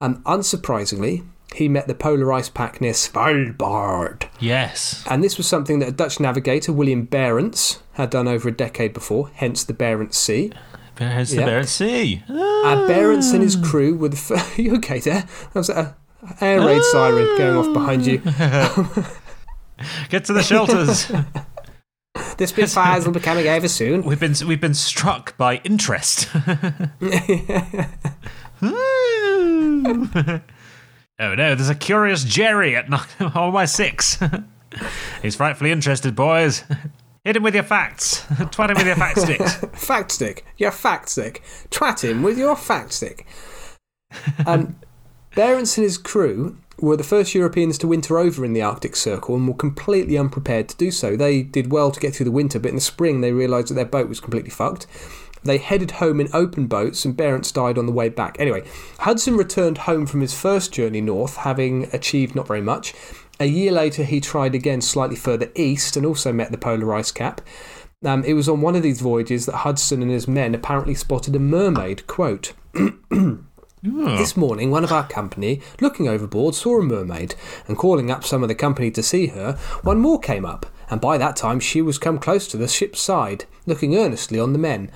Speaker 2: And unsurprisingly, he met the polar ice pack near Svalbard.
Speaker 1: yes.
Speaker 2: And this was something that a Dutch navigator, William Barents, had done over a decade before, hence the Barents Sea.
Speaker 1: There's the
Speaker 2: Yeah.
Speaker 1: Barents Sea.
Speaker 2: Uh, Barents and his crew were the. F- you okay there? That was a air raid siren going off behind you.
Speaker 1: Get to the shelters.
Speaker 2: The Spitfires will be coming over soon.
Speaker 1: we've been we've been struck by interest. oh no, there's a curious Jerry at on my six. He's frightfully interested, boys. Hit him with your facts. Twat him with your fact stick.
Speaker 2: fact stick. Your fact stick. Twat him with your fact stick. Um, Barents and his crew were the first Europeans to winter over in the Arctic Circle and were completely unprepared to do so. They did well to get through the winter, but in the spring they realised that their boat was completely fucked. They headed home in open boats, and Barents died on the way back. Anyway, Hudson returned home from his first journey north, having achieved not very much. A year later, he tried again slightly further east and also met the polar ice cap. Um, it was on one of these voyages that Hudson and his men apparently spotted a mermaid. Quote. This morning, one of our company, looking overboard, saw a mermaid, and calling up some of the company to see her, one more came up, and by that time she was come close to the ship's side, looking earnestly on the men.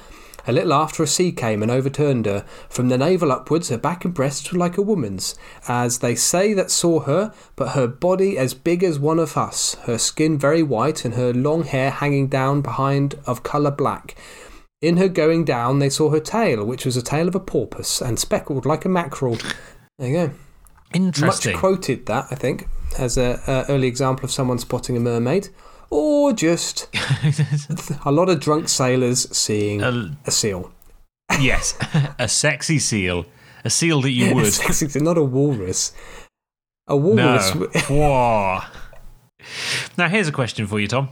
Speaker 2: A little after a sea came and overturned her. From the navel upwards, her back and breasts were like a woman's, as they say that saw her, but her body as big as one of us, her skin very white, and her long hair hanging down behind of colour black. In her going down, they saw her tail, which was a tail of a porpoise, and speckled like a mackerel. There you go.
Speaker 1: Interesting.
Speaker 2: Much quoted that, I think, as a, a early example of someone spotting a mermaid. Or just a lot of drunk sailors seeing
Speaker 1: A-
Speaker 2: a seal.
Speaker 1: yes, a sexy seal. A seal that you would.
Speaker 2: Sexy, not a walrus. A walrus.
Speaker 1: No. Whoa. Now here's a question for you, Tom.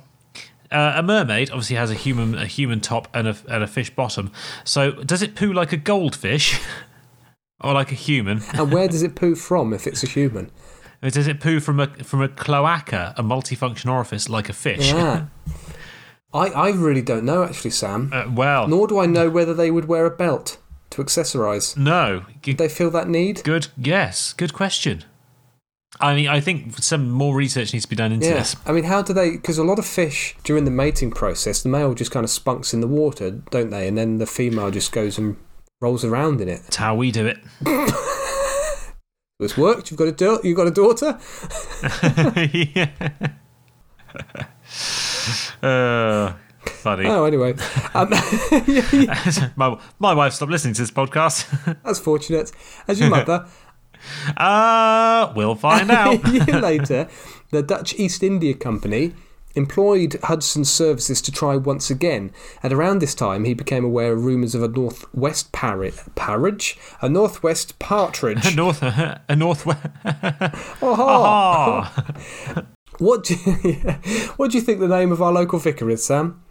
Speaker 1: Uh, a mermaid obviously has a human a human top and a and a fish bottom. So does it poo like a goldfish, or like a human?
Speaker 2: and where does it poo from if it's a human?
Speaker 1: Does it poo from a from a cloaca, a multifunction orifice like a fish?
Speaker 2: Yeah. I, I really don't know, actually, Sam.
Speaker 1: Uh, well,
Speaker 2: Nor do I know whether they would wear a belt to accessorise.
Speaker 1: no.
Speaker 2: Did they feel that need?
Speaker 1: Good. Yes. Good question. I mean, I think some more research needs to be done into
Speaker 2: Yeah.
Speaker 1: this.
Speaker 2: I mean, how do they. Because a lot of fish, during the mating process, the male just kind of spunks in the water, don't they? And then the female just goes and rolls around in it.
Speaker 1: That's how we do it.
Speaker 2: It's worked. You've got a, da- you've got a daughter?
Speaker 1: yeah. uh, funny.
Speaker 2: Oh, anyway. Um,
Speaker 1: my, my wife stopped listening to this podcast.
Speaker 2: that's fortunate. As your mother,
Speaker 1: uh, we'll find out.
Speaker 2: a year later, the Dutch East India Company employed Hudson's services to try once again. And around this time, he became aware of rumours of a northwest parri- parridge, a northwest partridge.
Speaker 1: A north, a northwest.
Speaker 2: What do you, what do you think the name of our local vicar is, Sam?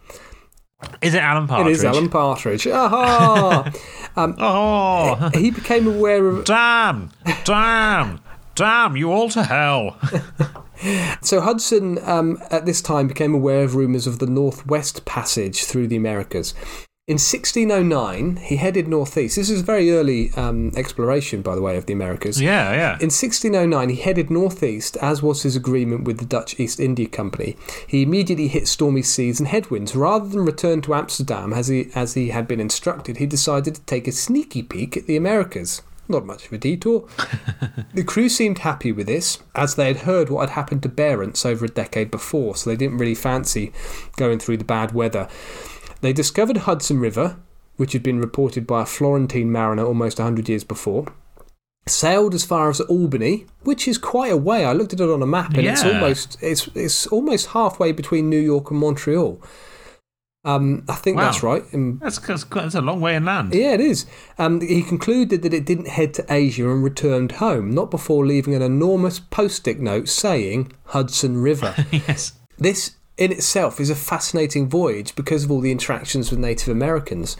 Speaker 1: Is it Alan Partridge?
Speaker 2: It is Alan Partridge. Aha!
Speaker 1: Oh,
Speaker 2: he became aware of.
Speaker 1: damn, damn, damn! You all to hell.
Speaker 2: So Hudson, um, at this time, became aware of rumours of the Northwest Passage through the Americas. In 1609, he headed northeast. This is very early um, exploration, by the way, of the Americas.
Speaker 1: Yeah, yeah.
Speaker 2: In 1609, he headed northeast, as was his agreement with the Dutch East India Company. He immediately hit stormy seas and headwinds. Rather than return to Amsterdam as he, as he had been instructed, he decided to take a sneaky peek at the Americas. Not much of a detour. the crew seemed happy with this, as they had heard what had happened to Barents over a decade before, so they didn't really fancy going through the bad weather. They discovered Hudson River, which had been reported by a Florentine mariner almost 100 years before sailed as far as Albany, which is quite a way. I looked at it on a map, and it's almost it's it's almost halfway between New York and Montreal. Um, I think
Speaker 1: Wow.
Speaker 2: that's right. Um,
Speaker 1: That's, that's, that's a long way inland.
Speaker 2: yeah, it is. Um, he concluded that it didn't head to Asia and returned home, not before leaving an enormous post-it note saying Hudson River.
Speaker 1: yes.
Speaker 2: This in itself is a fascinating voyage because of all the interactions with Native Americans.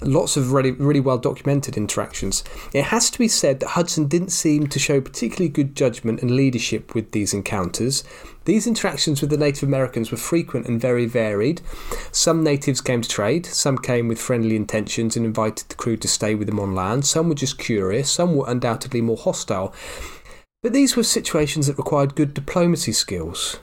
Speaker 2: Lots of really, really well documented interactions. It has to be said that Hudson didn't seem to show particularly good judgment and leadership with these encounters. These interactions with the Native Americans were frequent and very varied. Some natives came to trade, some came with friendly intentions and invited the crew to stay with them on land, some were just curious, some were undoubtedly more hostile. But these were situations that required good diplomacy skills.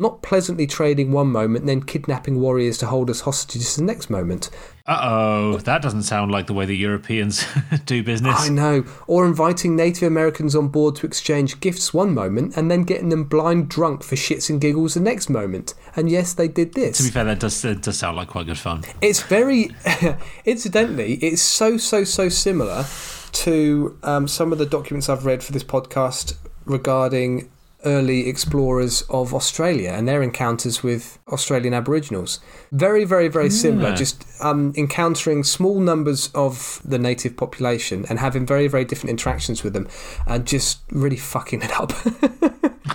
Speaker 2: Not pleasantly trading one moment then kidnapping warriors to hold as hostages the next moment.
Speaker 1: Uh oh, that doesn't sound like the way the Europeans do business.
Speaker 2: I know. Or inviting Native Americans on board to exchange gifts one moment and then getting them blind drunk for shits and giggles the next moment. And yes, they did this.
Speaker 1: To be fair, that does, that does sound like quite good fun.
Speaker 2: It's very, incidentally, it's so, so, so similar to um, some of the documents I've read for this podcast regarding early explorers of Australia and their encounters with Australian Aboriginals. Very, very, very similar.
Speaker 1: Yeah.
Speaker 2: Just um, encountering small numbers of the native population and having very, very different interactions with them and just really fucking it up.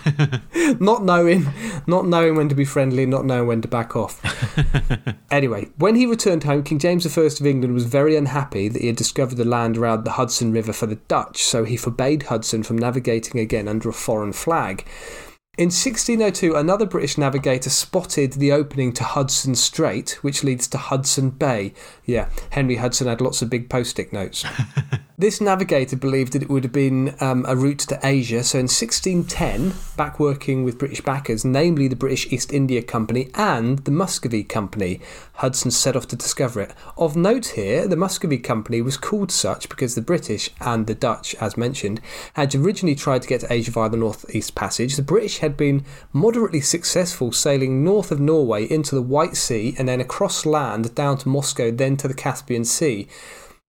Speaker 2: not knowing, not knowing when to be friendly, not knowing when to back off. Anyway, when he returned home, King James I of England was very unhappy that he had discovered the land around the Hudson River for the Dutch, so he forbade Hudson from navigating again under a foreign flag. In 1602, another British navigator spotted the opening to Hudson Strait, which leads to Hudson Bay. Yeah, Henry Hudson had lots of big post-it notes. This navigator believed that it would have been um, a route to Asia, so in 1610, back working with British backers, namely the British East India Company and the Muscovy Company, Hudson set off to discover it. Of note here, the Muscovy Company was called such because the British and the Dutch, as mentioned, had originally tried to get to Asia via the North East Passage. The British had been moderately successful sailing north of Norway into the White Sea and then across land down to Moscow, then to the Caspian Sea.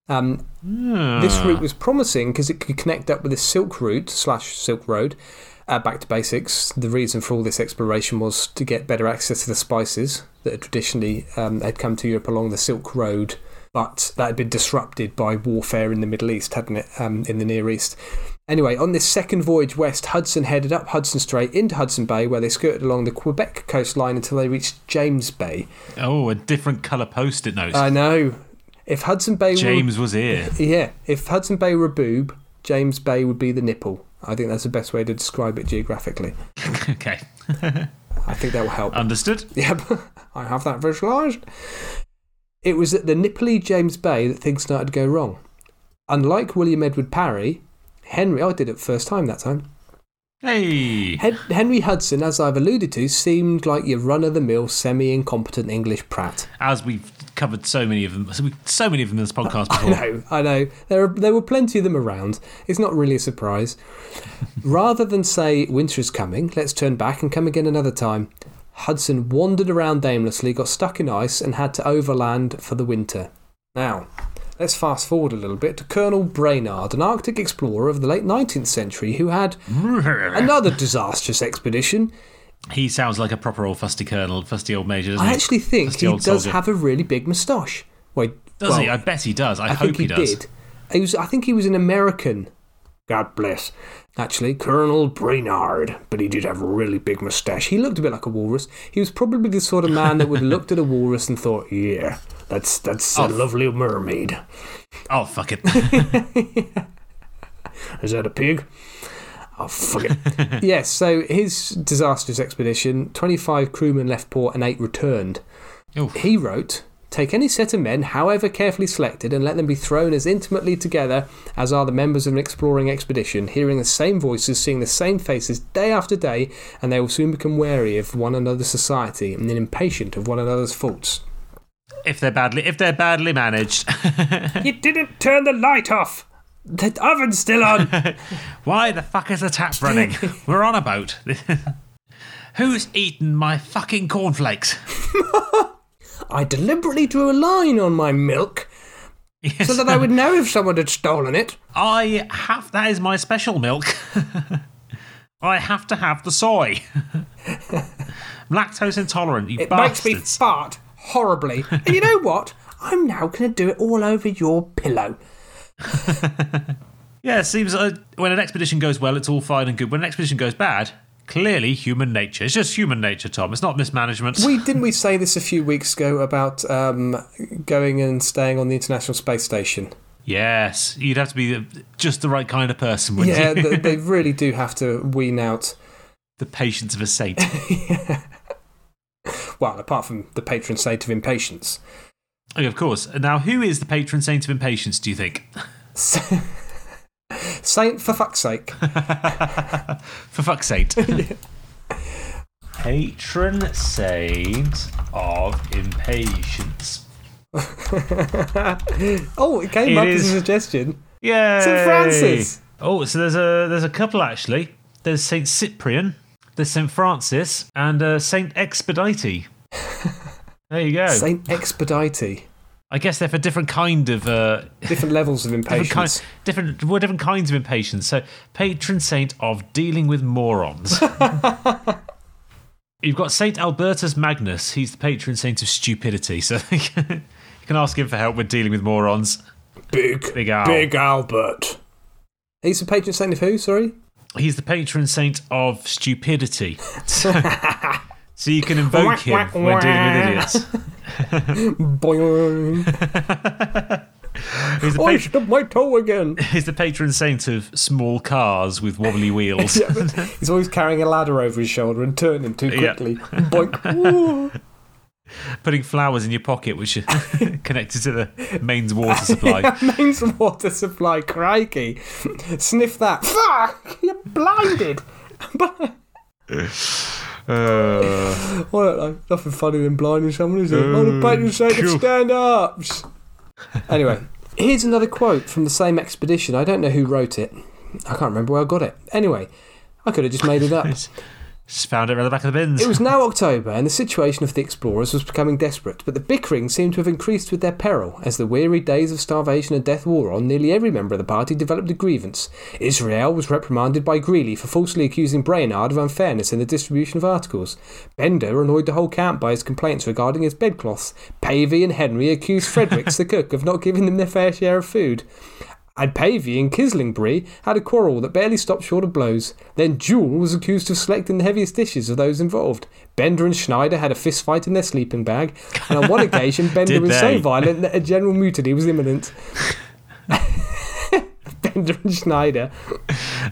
Speaker 2: Um, This route was promising because it could connect up with the Silk Route slash Silk Road. Uh, back to basics. The reason for all this exploration was to get better access to the spices that had traditionally um, had come to Europe along the Silk Road, but that had been disrupted by warfare in the Middle East, hadn't it? Um, in the Near East. Anyway, on this second voyage west, Hudson headed up Hudson Strait into Hudson Bay, where they skirted along the Quebec coastline until they reached James Bay.
Speaker 1: Oh, a different colour post it note.
Speaker 2: I know. If Hudson Bay
Speaker 1: James was here.
Speaker 2: Yeah, if Hudson Bay were a boob, James Bay would be the nipple. I think that's the best way to describe it geographically.
Speaker 1: okay.
Speaker 2: I think that will help.
Speaker 1: Understood.
Speaker 2: Yep, I have that visualised. It was at the nipply James Bay that things started to go wrong. Unlike William Edward Parry, Henry, I did it first time that time.
Speaker 1: Hey.
Speaker 2: Henry Hudson, as I've alluded to, seemed like your run of the mill, semi incompetent English prat.
Speaker 1: As we've covered so many of them, so, many of them in this podcast
Speaker 2: I know, I know. There, are, there were plenty of them around. It's not really a surprise. Rather than say, winter is coming, let's turn back and come again another time, Hudson wandered around aimlessly, got stuck in ice, and had to overland for the winter. Now, let's fast forward a little bit to Colonel Brainard, an Arctic explorer of the late 19th century who had another disastrous expedition.
Speaker 1: He sounds like a proper old fusty colonel, fusty old major, doesn't
Speaker 2: I
Speaker 1: he?
Speaker 2: actually think
Speaker 1: Fusty
Speaker 2: he does
Speaker 1: soldier.
Speaker 2: have a really big moustache. Wait,
Speaker 1: Does
Speaker 2: well,
Speaker 1: he? I bet he does. I,
Speaker 2: I
Speaker 1: hope
Speaker 2: think he,
Speaker 1: does.
Speaker 2: did. He was, I think he was an American. God bless. Actually, Colonel Brainard, but he did have a really big moustache. He looked a bit like a walrus. He was probably the sort of man that would have looked at a walrus and thought, "Yeah, that's that's a oh, lovely mermaid."
Speaker 1: Oh, fuck it.
Speaker 2: Is that a pig? Oh, fuck it. yes, so his disastrous expedition 25 crewmen left port and 8 returned.
Speaker 1: Oof.
Speaker 2: He wrote Take any set of men, however carefully selected, and let them be thrown as intimately together as are the members of an exploring expedition, hearing the same voices, seeing the same faces day after day, and they will soon become wary of one another's society and then impatient of one another's faults.
Speaker 1: if they're badly, if they're badly managed,
Speaker 2: You didn't turn the light off! The oven's still on!
Speaker 1: why the fuck is the tap running? We're on a boat. Who's eaten my fucking cornflakes?
Speaker 2: I deliberately drew a line on my milk
Speaker 1: Yes.
Speaker 2: so that I would know if someone had stolen it.
Speaker 1: I have. That is my special milk. I have to have the soy. Lactose intolerant, you
Speaker 2: It makes me
Speaker 1: bastards.
Speaker 2: fart horribly. and you know what? I'm now going to do it all over your pillow.
Speaker 1: yeah, it seems uh, when an expedition goes well, it's all fine and good. When an expedition goes bad, clearly human nature. It's just human nature, Tom. It's not mismanagement.
Speaker 2: We didn't we say this a few weeks ago about um, going and staying on the International Space Station?
Speaker 1: yes, you'd have to be just the right kind of person, wouldn't
Speaker 2: Yeah,
Speaker 1: you?
Speaker 2: they, they really do have to wean out.
Speaker 1: the patience of a saint.
Speaker 2: Well, apart from the patron saint of impatience.
Speaker 1: Oh, of course. Now, who is the patron saint of impatience, do you think?
Speaker 2: Saint, for fuck's sake.
Speaker 1: For fuck's sake. Patron saint of impatience.
Speaker 2: oh, it came
Speaker 1: It
Speaker 2: up
Speaker 1: is.
Speaker 2: as a suggestion.
Speaker 1: Yeah.
Speaker 2: St. Francis.
Speaker 1: Oh, so there's a there's a couple actually. There's Saint Cyprian, there's Saint Francis, and uh, Saint Expedite. There you go.
Speaker 2: Saint Expedite.
Speaker 1: I guess they're for different kind of uh,
Speaker 2: Different levels of
Speaker 1: different, kind,
Speaker 2: impatience.
Speaker 1: different well, different kinds of impatience. So patron saint of dealing with morons. You've got Saint Albertus Magnus. He's the patron saint of stupidity. So you can ask him for help with dealing with morons.
Speaker 2: Big,
Speaker 1: Big Al.
Speaker 2: Big Albert. He's the patron saint of who, sorry?
Speaker 1: He's the patron saint of stupidity. So, so you can invoke him when dealing with idiots.
Speaker 2: Boing.
Speaker 1: He's the,
Speaker 2: I stubbed my toe again.
Speaker 1: he's the patron saint of small cars with wobbly wheels.
Speaker 2: Yeah, he's always carrying a ladder over his shoulder and turning too
Speaker 1: Yeah.
Speaker 2: quickly. Boink.
Speaker 1: Putting flowers in your pocket, which are connected to the mains water supply.
Speaker 2: Mains water supply, crikey. Sniff that. Fuck! You're blinded.
Speaker 1: Uh,
Speaker 2: well, no, nothing funny than blinding someone, is it? On the patron saint of
Speaker 1: cool.
Speaker 2: stand ups. Anyway, here's another quote from the same expedition. I don't know who wrote it. I can't remember where I got it. Anyway, I could have just made it up.
Speaker 1: Just found it around the back of the bins.
Speaker 2: It was now October, and the situation of the explorers was becoming desperate, but the bickering seemed to have increased with their peril. As the weary days of starvation and death wore on, nearly every member of the party developed a grievance. Israel was reprimanded by Greely for falsely accusing Brainard of unfairness in the distribution of articles. Bender annoyed the whole camp by his complaints regarding his bedcloths. Pavy and Henry accused Fredericks, the cook, of not giving them their fair share of food. And Pavy and Kislingbury had a quarrel that barely stopped short of blows. Then Jewel was accused of selecting the heaviest dishes of those involved. Bender and Schneider had a fist fight in their sleeping bag, and on one occasion, Bender was so violent that a general mutiny was imminent. Bender and Schneider.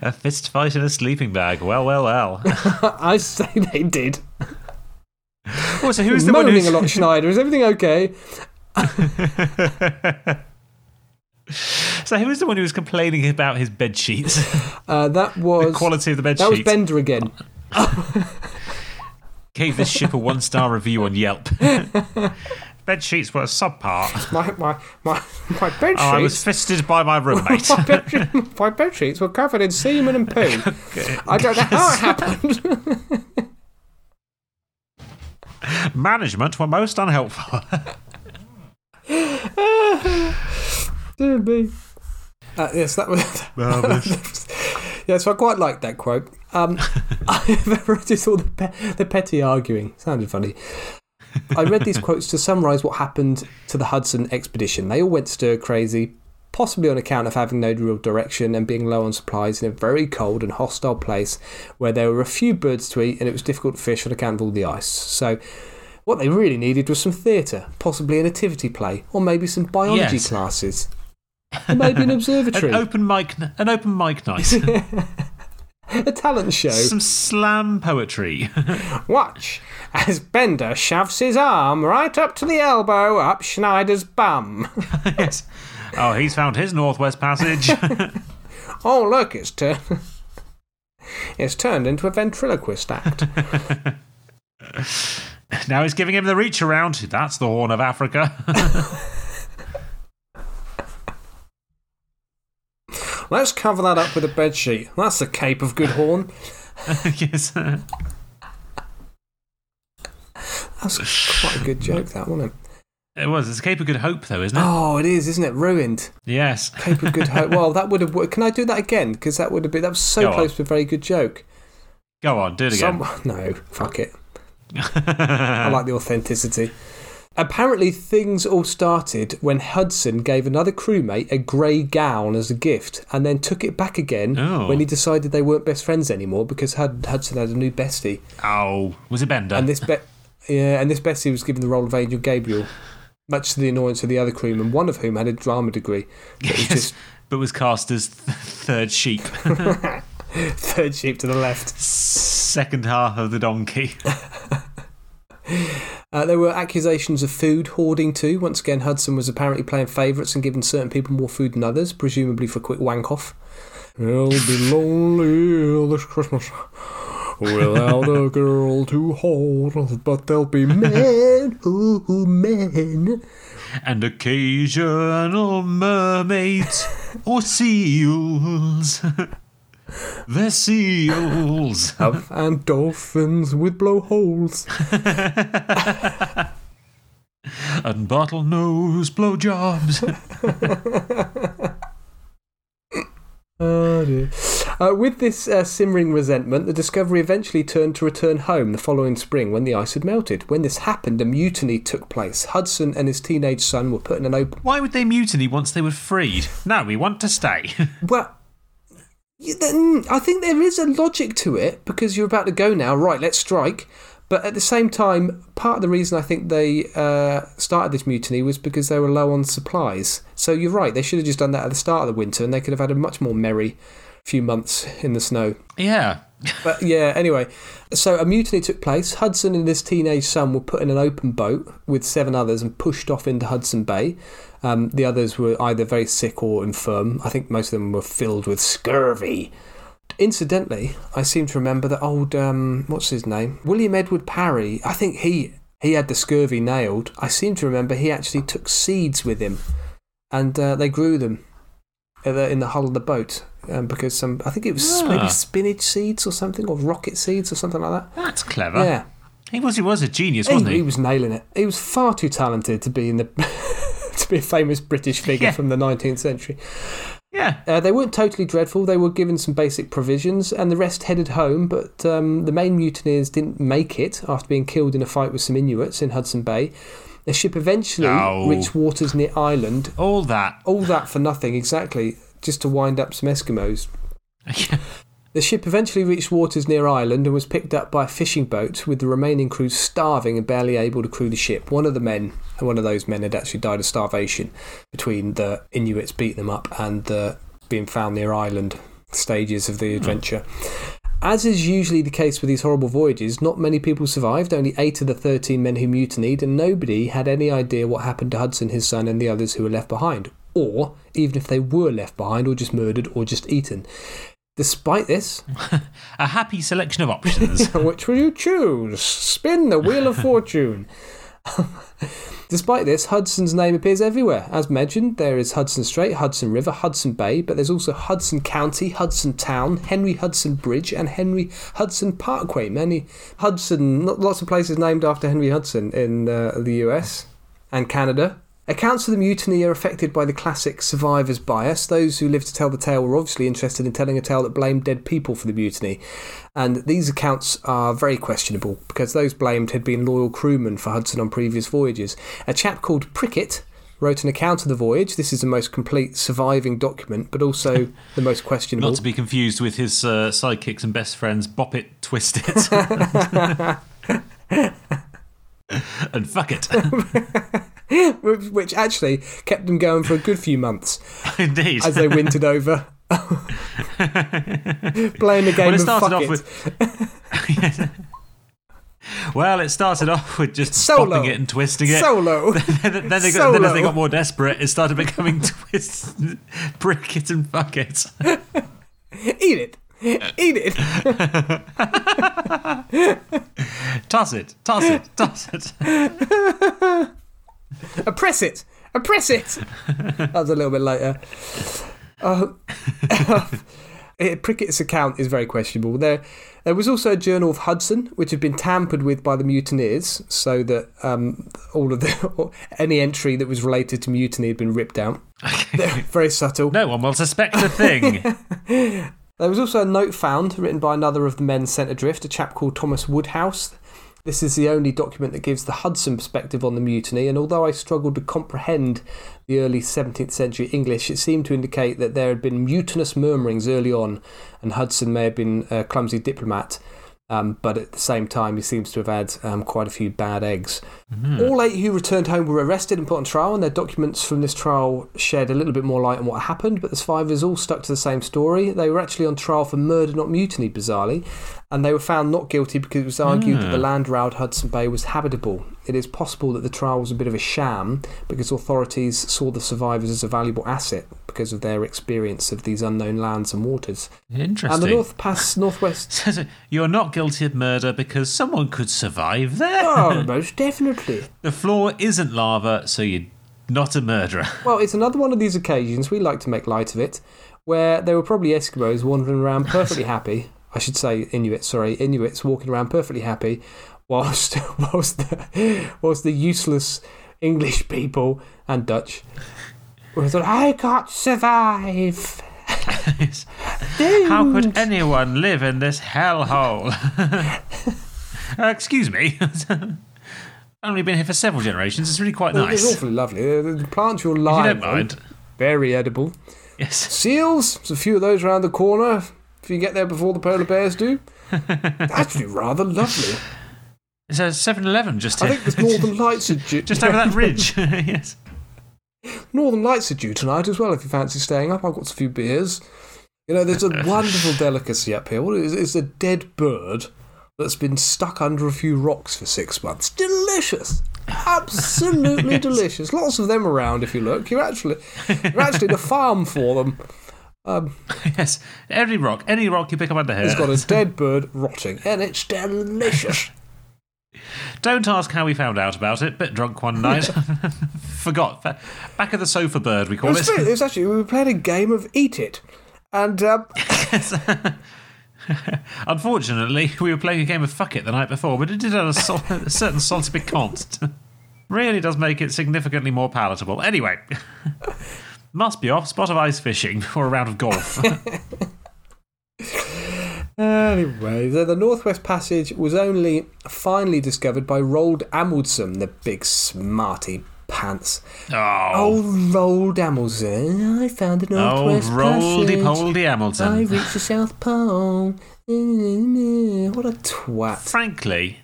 Speaker 1: A fist fight in a sleeping bag. Well, well, well.
Speaker 2: I say they did.
Speaker 1: Oh, also, who's the one
Speaker 2: Moaning
Speaker 1: who's
Speaker 2: a lot, Schneider. Is everything okay?
Speaker 1: So who was the one who was complaining about his bed sheets?
Speaker 2: Uh, that was the
Speaker 1: Quality of the bed
Speaker 2: that was. Bender again.
Speaker 1: Gave this ship a one star review on Yelp. bed sheets were a subpar.
Speaker 2: My my my my bed
Speaker 1: Oh, I was fisted by my roommate.
Speaker 2: my, bed, my bed sheets were covered in semen and poo. I don't know how it happened.
Speaker 1: Management were most unhelpful.
Speaker 2: Dear me. Uh, yes, that was. yeah, so I quite like that quote. Um, I have ever just all the, pe- the petty arguing. Sounded funny. I read these quotes to summarise what happened to the Hudson expedition. They all went stir crazy, possibly on account of having no real direction and being low on supplies in a very cold and hostile place where there were a few birds to eat and it was difficult to fish on account of all the ice. So, what they really needed was some theatre, possibly a nativity play, or maybe some biology
Speaker 1: Yes.
Speaker 2: classes. Maybe an observatory.
Speaker 1: An open mic, an open mic night.
Speaker 2: a talent show.
Speaker 1: Some slam poetry.
Speaker 2: Watch as Bender shoves his arm right up to the elbow up Schneider's bum.
Speaker 1: yes. Oh, he's found his Northwest Passage.
Speaker 2: Oh, look, it's turned. It's turned into a ventriloquist act.
Speaker 1: now he's giving him the reach around. That's the Horn of Africa.
Speaker 2: Let's cover that up with a bedsheet. That's the Cape of Good Horn.
Speaker 1: yes.
Speaker 2: That's quite a good joke, that, wasn't it?
Speaker 1: It was. It's a Cape of Good Hope, though, isn't it?
Speaker 2: Oh, it is, isn't it? Ruined.
Speaker 1: Yes.
Speaker 2: Cape of Good Hope. Well, that would have. wo- Can I do that again? Because that would have been. That was so
Speaker 1: Go on.
Speaker 2: close to a very good joke.
Speaker 1: Go on, do it again.
Speaker 2: Some, no, fuck it. I like the authenticity. Apparently, things all started when Hudson gave another crewmate a grey gown as a gift and then took it back again
Speaker 1: Oh.
Speaker 2: when he decided they weren't best friends anymore because Hudson had a new bestie.
Speaker 1: oh, was it Bender?
Speaker 2: And this be- yeah, and this bestie was given the role of Angel Gabriel, much to the annoyance of the other crewmen, one of whom had a drama degree. But was
Speaker 1: Yes,
Speaker 2: just
Speaker 1: but was cast as th- third sheep,
Speaker 2: third sheep to the left.
Speaker 1: second half of the donkey.
Speaker 2: Uh, there were accusations of food hoarding too. Once again, Hudson was apparently playing favourites and giving certain people more food than others, presumably for quick wank off. I'll be lonely this Christmas without a girl to hold, but there'll be men, ooh, men.
Speaker 1: and occasional mermaids or seals. They're seals.
Speaker 2: and dolphins with blowholes.
Speaker 1: and bottlenose blowjobs.
Speaker 2: Oh dear. Uh, with this uh, simmering resentment, the Discovery eventually turned to return home the following spring when the ice had melted. When this happened, a mutiny took place. Hudson and his teenage son were put in an open.
Speaker 1: Why would they mutiny once they were freed? No, we want to stay.
Speaker 2: Well, I think there is a logic to it because you're about to go now. Right, let's strike. But at the same time, part of the reason I think they uh, started this mutiny was because they were low on supplies. So you're right, they should have just done that at the start of the winter and they could have had a much more merry few months in the snow.
Speaker 1: yeah.
Speaker 2: But yeah, anyway, so a mutiny took place. Hudson and his teenage son were put in an open boat with seven others and pushed off into Hudson Bay. Um, the others were either very sick or infirm. I think most of them were filled with scurvy. Incidentally, I seem to remember that old um, what's his name, William Edward Parry. I think he he had the scurvy nailed. I seem to remember he actually took seeds with him, and uh, they grew them in the, in the hull of the boat. um, because some I think it was
Speaker 1: Ah.
Speaker 2: maybe spinach seeds or something, or rocket seeds or something like that.
Speaker 1: That's clever.
Speaker 2: Yeah,
Speaker 1: He was he was a genius,
Speaker 2: he,
Speaker 1: wasn't he?
Speaker 2: he was nailing it. He was far too talented to be in the to be a famous British figure
Speaker 1: Yeah.
Speaker 2: from the 19th century.
Speaker 1: Yeah.
Speaker 2: Uh, they weren't totally dreadful. They were given some basic provisions, and the rest headed home. But um, the main mutineers didn't make it after being killed in a fight with some Inuits in Hudson Bay. The ship eventually
Speaker 1: Oh.
Speaker 2: reached waters near Ireland.
Speaker 1: All that.
Speaker 2: All that for nothing, exactly, just to wind up some Eskimos. The ship eventually reached waters near Ireland and was picked up by a fishing boat, with the remaining crew starving and barely able to crew the ship. One of the men, and one of those men, had actually died of starvation between the Inuits beating them up and the being found near Ireland stages of the hmm. adventure. As is usually the case with these horrible voyages, not many people survived, only eight of the 13 men who mutinied, and nobody had any idea what happened to Hudson, his son, and the others who were left behind. Or, even if they were left behind, or just murdered, or just eaten. Despite this,
Speaker 1: A happy selection of options.
Speaker 2: which will you choose? Spin the wheel of fortune. Despite this, Hudson's name appears everywhere. As mentioned, there is Hudson Strait, Hudson River, Hudson Bay, but there's also Hudson County, Hudson Town, Henry Hudson Bridge, and Henry Hudson Parkway. Many Hudson, lots of places named after Henry Hudson in uh, the US and Canada. Accounts of the mutiny are affected by the classic survivor's bias. Those who lived to tell the tale were obviously interested in telling a tale that blamed dead people for the mutiny. And these accounts are very questionable because those blamed had been loyal crewmen for Hudson on previous voyages. A chap called Prickett wrote an account of the voyage. This is the most complete surviving document, but also the most questionable.
Speaker 1: Not to be confused with his uh, sidekicks and best friends, Bop It, Twist It. and Fuck It.
Speaker 2: which which actually kept them going for a good few months
Speaker 1: Indeed.
Speaker 2: as they wintered over. Playing the game
Speaker 1: Well, it
Speaker 2: of
Speaker 1: started
Speaker 2: fuck
Speaker 1: off
Speaker 2: it.
Speaker 1: with. well, it started off with just
Speaker 2: Solo.
Speaker 1: bopping it and twisting it.
Speaker 2: Solo.
Speaker 1: then, they got, then as they got more desperate, it started becoming twist, brick it and fuck it.
Speaker 2: Eat it. Eat it.
Speaker 1: Toss it, toss it, toss it.
Speaker 2: Oppress it. Oppress it. that was a little bit later. Uh, eh, Prickett's account is very questionable. There, there was also a journal of Hudson, which had been tampered with by the mutineers, so that um, all of the any entry that was related to mutiny had been ripped out. very subtle.
Speaker 1: No one will suspect a thing.
Speaker 2: There was also a note found written by another of the men sent adrift, a chap called Thomas Woodhouse. This is the only document that gives the Hudson perspective on the mutiny, and although I struggled to comprehend the early 17th century English, it seemed to indicate that there had been mutinous murmurings early on, and Hudson may have been a clumsy diplomat, um, but at the same time, he seems to have had um, quite a few bad eggs. All eight who returned home were arrested and put on trial, and their documents from this trial shed a little bit more light on what happened. But the survivors all stuck to the same story. They were actually on trial for murder, not mutiny, bizarrely, and they were found not guilty because it was argued that the hmm. land around Hudson Bay was habitable. It is possible that the trial was a bit of a sham because authorities saw the survivors as a valuable asset because of their experience of these unknown lands and waters.
Speaker 1: Interesting.
Speaker 2: And the North Pass Northwest.
Speaker 1: You're not guilty of murder because someone could survive there.
Speaker 2: Oh, most definitely.
Speaker 1: The floor isn't lava, so you're not a murderer.
Speaker 2: Well, it's another one of these occasions, we like to make light of it, where there were probably Eskimos wandering around perfectly happy. I should say Inuits, sorry, Inuits walking around perfectly happy, whilst, whilst, the, whilst the useless English people and Dutch were of, I can't survive.
Speaker 1: How could anyone live in this hellhole? uh, excuse me. I've Only been here for several generations. It's really quite
Speaker 2: Well, It's
Speaker 1: nice.
Speaker 2: awfully lovely. The plants you're
Speaker 1: If you don't mind.
Speaker 2: very edible.
Speaker 1: Yes.
Speaker 2: Seals, there's a few of those around the corner if you get there before the polar bears do. Actually, rather lovely.
Speaker 1: It's a 7 Eleven just
Speaker 2: I
Speaker 1: here.
Speaker 2: think the Northern Lights are due.
Speaker 1: just over that ridge. yes.
Speaker 2: Northern Lights are due tonight as well. If you fancy staying up, I've got a few beers. You know, there's a wonderful delicacy up here. What is? It's a dead bird that's been stuck under a few rocks for six months. Delicious, absolutely delicious. Lots of them around. If you look, you're actually you're actually in a farm for them. Um,
Speaker 1: Yes. Any rock, any rock you pick up under here.
Speaker 2: it's got a dead bird rotting, and it's delicious.
Speaker 1: Don't ask how we found out about it. Bit drunk one night. Forgot. Back of the sofa bird, we
Speaker 2: It
Speaker 1: call
Speaker 2: was,
Speaker 1: it.
Speaker 2: it was actually we were playing a game of Eat It, And um,
Speaker 1: Unfortunately, we were playing a game of Fuck It the night before, but it did have a, sol- a certain salty piquant. really does make it significantly more palatable. Anyway, must be off. Spot of ice fishing or a round of golf.
Speaker 2: Anyway, the, the Northwest Passage was only finally discovered by Roald Amundsen, the big smarty pants.
Speaker 1: oh,
Speaker 2: Old Roald Amundsen. I found the Northwest
Speaker 1: old
Speaker 2: Roldy.
Speaker 1: Poldy
Speaker 2: I reached the South Pole. Mm, mm, mm. What a twat.
Speaker 1: Frankly,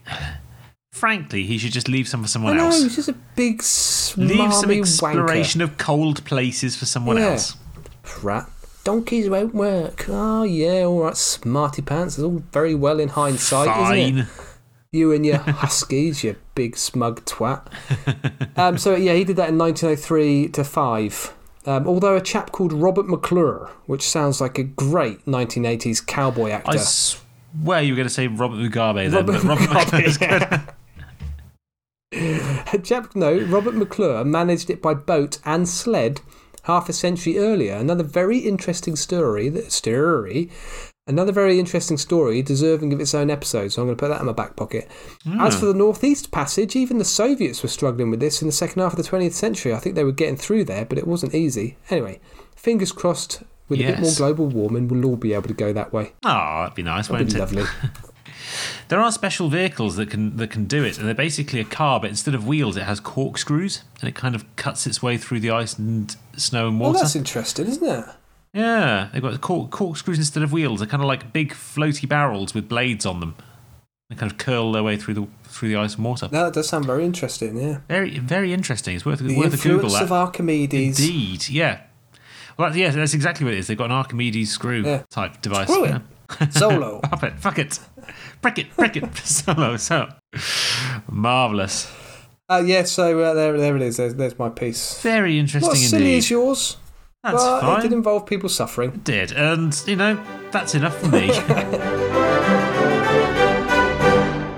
Speaker 1: frankly, he should just leave some for
Speaker 2: I
Speaker 1: someone
Speaker 2: know,
Speaker 1: else.
Speaker 2: he's just a big
Speaker 1: Leave some
Speaker 2: wanker.
Speaker 1: exploration of cold places for someone
Speaker 2: Yeah.
Speaker 1: else.
Speaker 2: Prat. Donkeys won't work. Oh, yeah, all right, smarty pants. It's all very well in hindsight, isn't it? You and your huskies, you big smug twat. Um, so yeah, he did that in 1903 to five. Um, although a chap called Robert McClure, which sounds like a great 1980s cowboy actor.
Speaker 1: I swear you were going to say Robert Mugabe then,
Speaker 2: Robert
Speaker 1: but Robert
Speaker 2: Mugabe,
Speaker 1: Mugabe's good.
Speaker 2: No, Robert McClure managed it by boat and sled half a century earlier. Another very interesting story. That story. Another very interesting story deserving of its own episode, so I'm going to put that in my back pocket. As hmm. for the Northeast Passage, even the Soviets were struggling with this in the second half of the 20th century. I think they were getting through there, but it wasn't easy. Anyway, fingers crossed, with a bit more global warming, we'll all be able to go that way.
Speaker 1: Oh, that'd be nice,
Speaker 2: That'd
Speaker 1: wouldn't
Speaker 2: be
Speaker 1: it?
Speaker 2: lovely.
Speaker 1: There are special vehicles that can that can do it, and they're basically a car, but instead of wheels, it has corkscrews, and it kind of cuts its way through the ice and snow and oh,
Speaker 2: well,
Speaker 1: water.
Speaker 2: that's interesting, isn't it?
Speaker 1: yeah, they've got cork, corkscrews instead of wheels. They're kind of like big floaty barrels with blades on them. They kind of curl their way through the through the ice and water.
Speaker 2: No, that does sound very interesting, yeah.
Speaker 1: Very very interesting. It's worth
Speaker 2: The
Speaker 1: worth a Google that.
Speaker 2: of Archimedes.
Speaker 1: Indeed, yeah. Well, that, yeah, that's exactly what it is. They've got an Archimedes screw
Speaker 2: Yeah.
Speaker 1: type device.
Speaker 2: Screw it.
Speaker 1: yeah.
Speaker 2: Solo.
Speaker 1: Pop it, fuck it, prick it, prick it, solo, so marvelous,
Speaker 2: Uh, yeah, so uh, there, there it is. There's, there's my piece.
Speaker 1: very interesting
Speaker 2: Not as silly
Speaker 1: indeed.
Speaker 2: as yours,
Speaker 1: That's
Speaker 2: but
Speaker 1: fine.
Speaker 2: it did involve people suffering.
Speaker 1: did, and you know that's enough for me.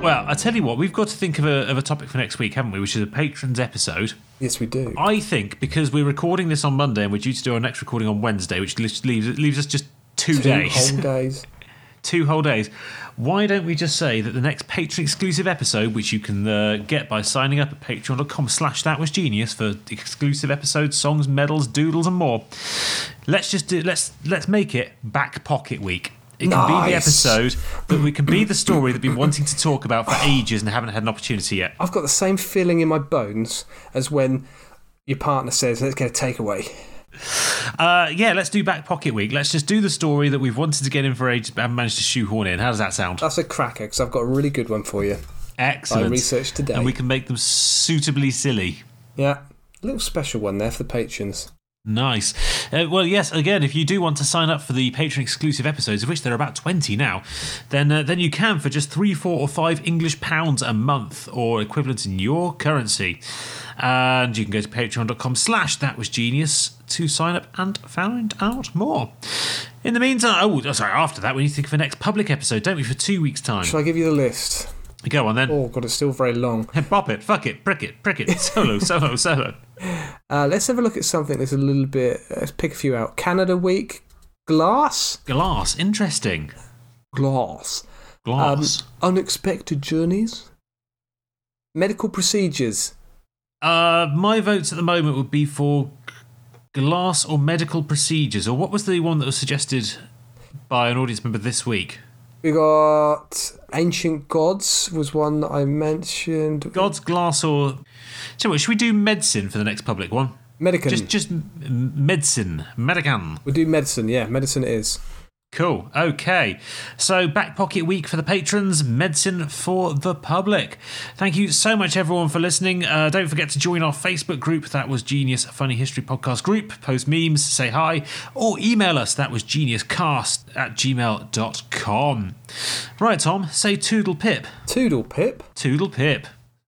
Speaker 1: well, I tell you what, we've got to think of a of a topic for next week, haven't we? Which is a patrons episode.
Speaker 2: Yes, we do.
Speaker 1: I think because we're recording this on Monday and we're due to do our next recording on Wednesday, which leaves leaves, leaves us just two,
Speaker 2: Two
Speaker 1: days.
Speaker 2: whole days.
Speaker 1: Two whole days. Why don't we just say that the next Patreon exclusive episode, which you can uh, get by signing up at patreon.com slash that was genius for exclusive episodes, songs, medals, doodles, and more. Let's just do let's let's make it back pocket week. It can be the episode that we can be the story that we've been wanting to talk about for ages and haven't had an opportunity yet.
Speaker 2: I've got the same feeling in my bones as when your partner says, let's get a takeaway.
Speaker 1: Uh, yeah, let's do back pocket week. Let's just do the story that we've wanted to get in for ages but haven't managed to shoehorn in. How does that sound?
Speaker 2: That's a cracker because I've got a really good one for you.
Speaker 1: Excellent.
Speaker 2: I researched today.
Speaker 1: And we can make them suitably silly.
Speaker 2: Yeah, a little special one there for the patrons.
Speaker 1: Nice. Uh, well, yes. Again, if you do want to sign up for the patron exclusive episodes, of which there are about twenty now, then uh, then you can for just three, four, or five English pounds a month, or equivalent in your currency. And you can go to Patreon.com/slash That Was Genius to sign up and find out more. In the meantime, oh, sorry. After that, we need to think of the next public episode, don't we? For two weeks' time.
Speaker 2: Shall I give you the list?
Speaker 1: Go on then.
Speaker 2: Oh, God, it's still very long.
Speaker 1: Bop it, fuck it, prick it, prick it, solo, solo, solo.
Speaker 2: Uh, let's have a look at something that's a little bit. Let's pick a few out. Canada Week, Glass,
Speaker 1: Glass, interesting.
Speaker 2: Glass, um,
Speaker 1: Glass.
Speaker 2: Unexpected Journeys, Medical Procedures.
Speaker 1: Uh, my votes at the moment would be for glass or medical procedures, or what was the one that was suggested by an audience member this week?
Speaker 2: We got Ancient Gods was one that I mentioned.
Speaker 1: God's glass or. So, what, should we do medicine for the next public one?
Speaker 2: Medicine.
Speaker 1: Just, just medicine, medican.
Speaker 2: we'll do medicine. Yeah, medicine it is.
Speaker 1: Cool. Okay. So, back pocket week for the patrons, medicine for the public. Thank you so much, everyone, for listening. Uh, don't forget to join our Facebook group. That was Genius Funny History Podcast Group. Post memes, say hi, or email us. That was geniuscast at gmail.com. Right, Tom, say toodle pip.
Speaker 2: Toodle Pip.
Speaker 1: Toodle pip.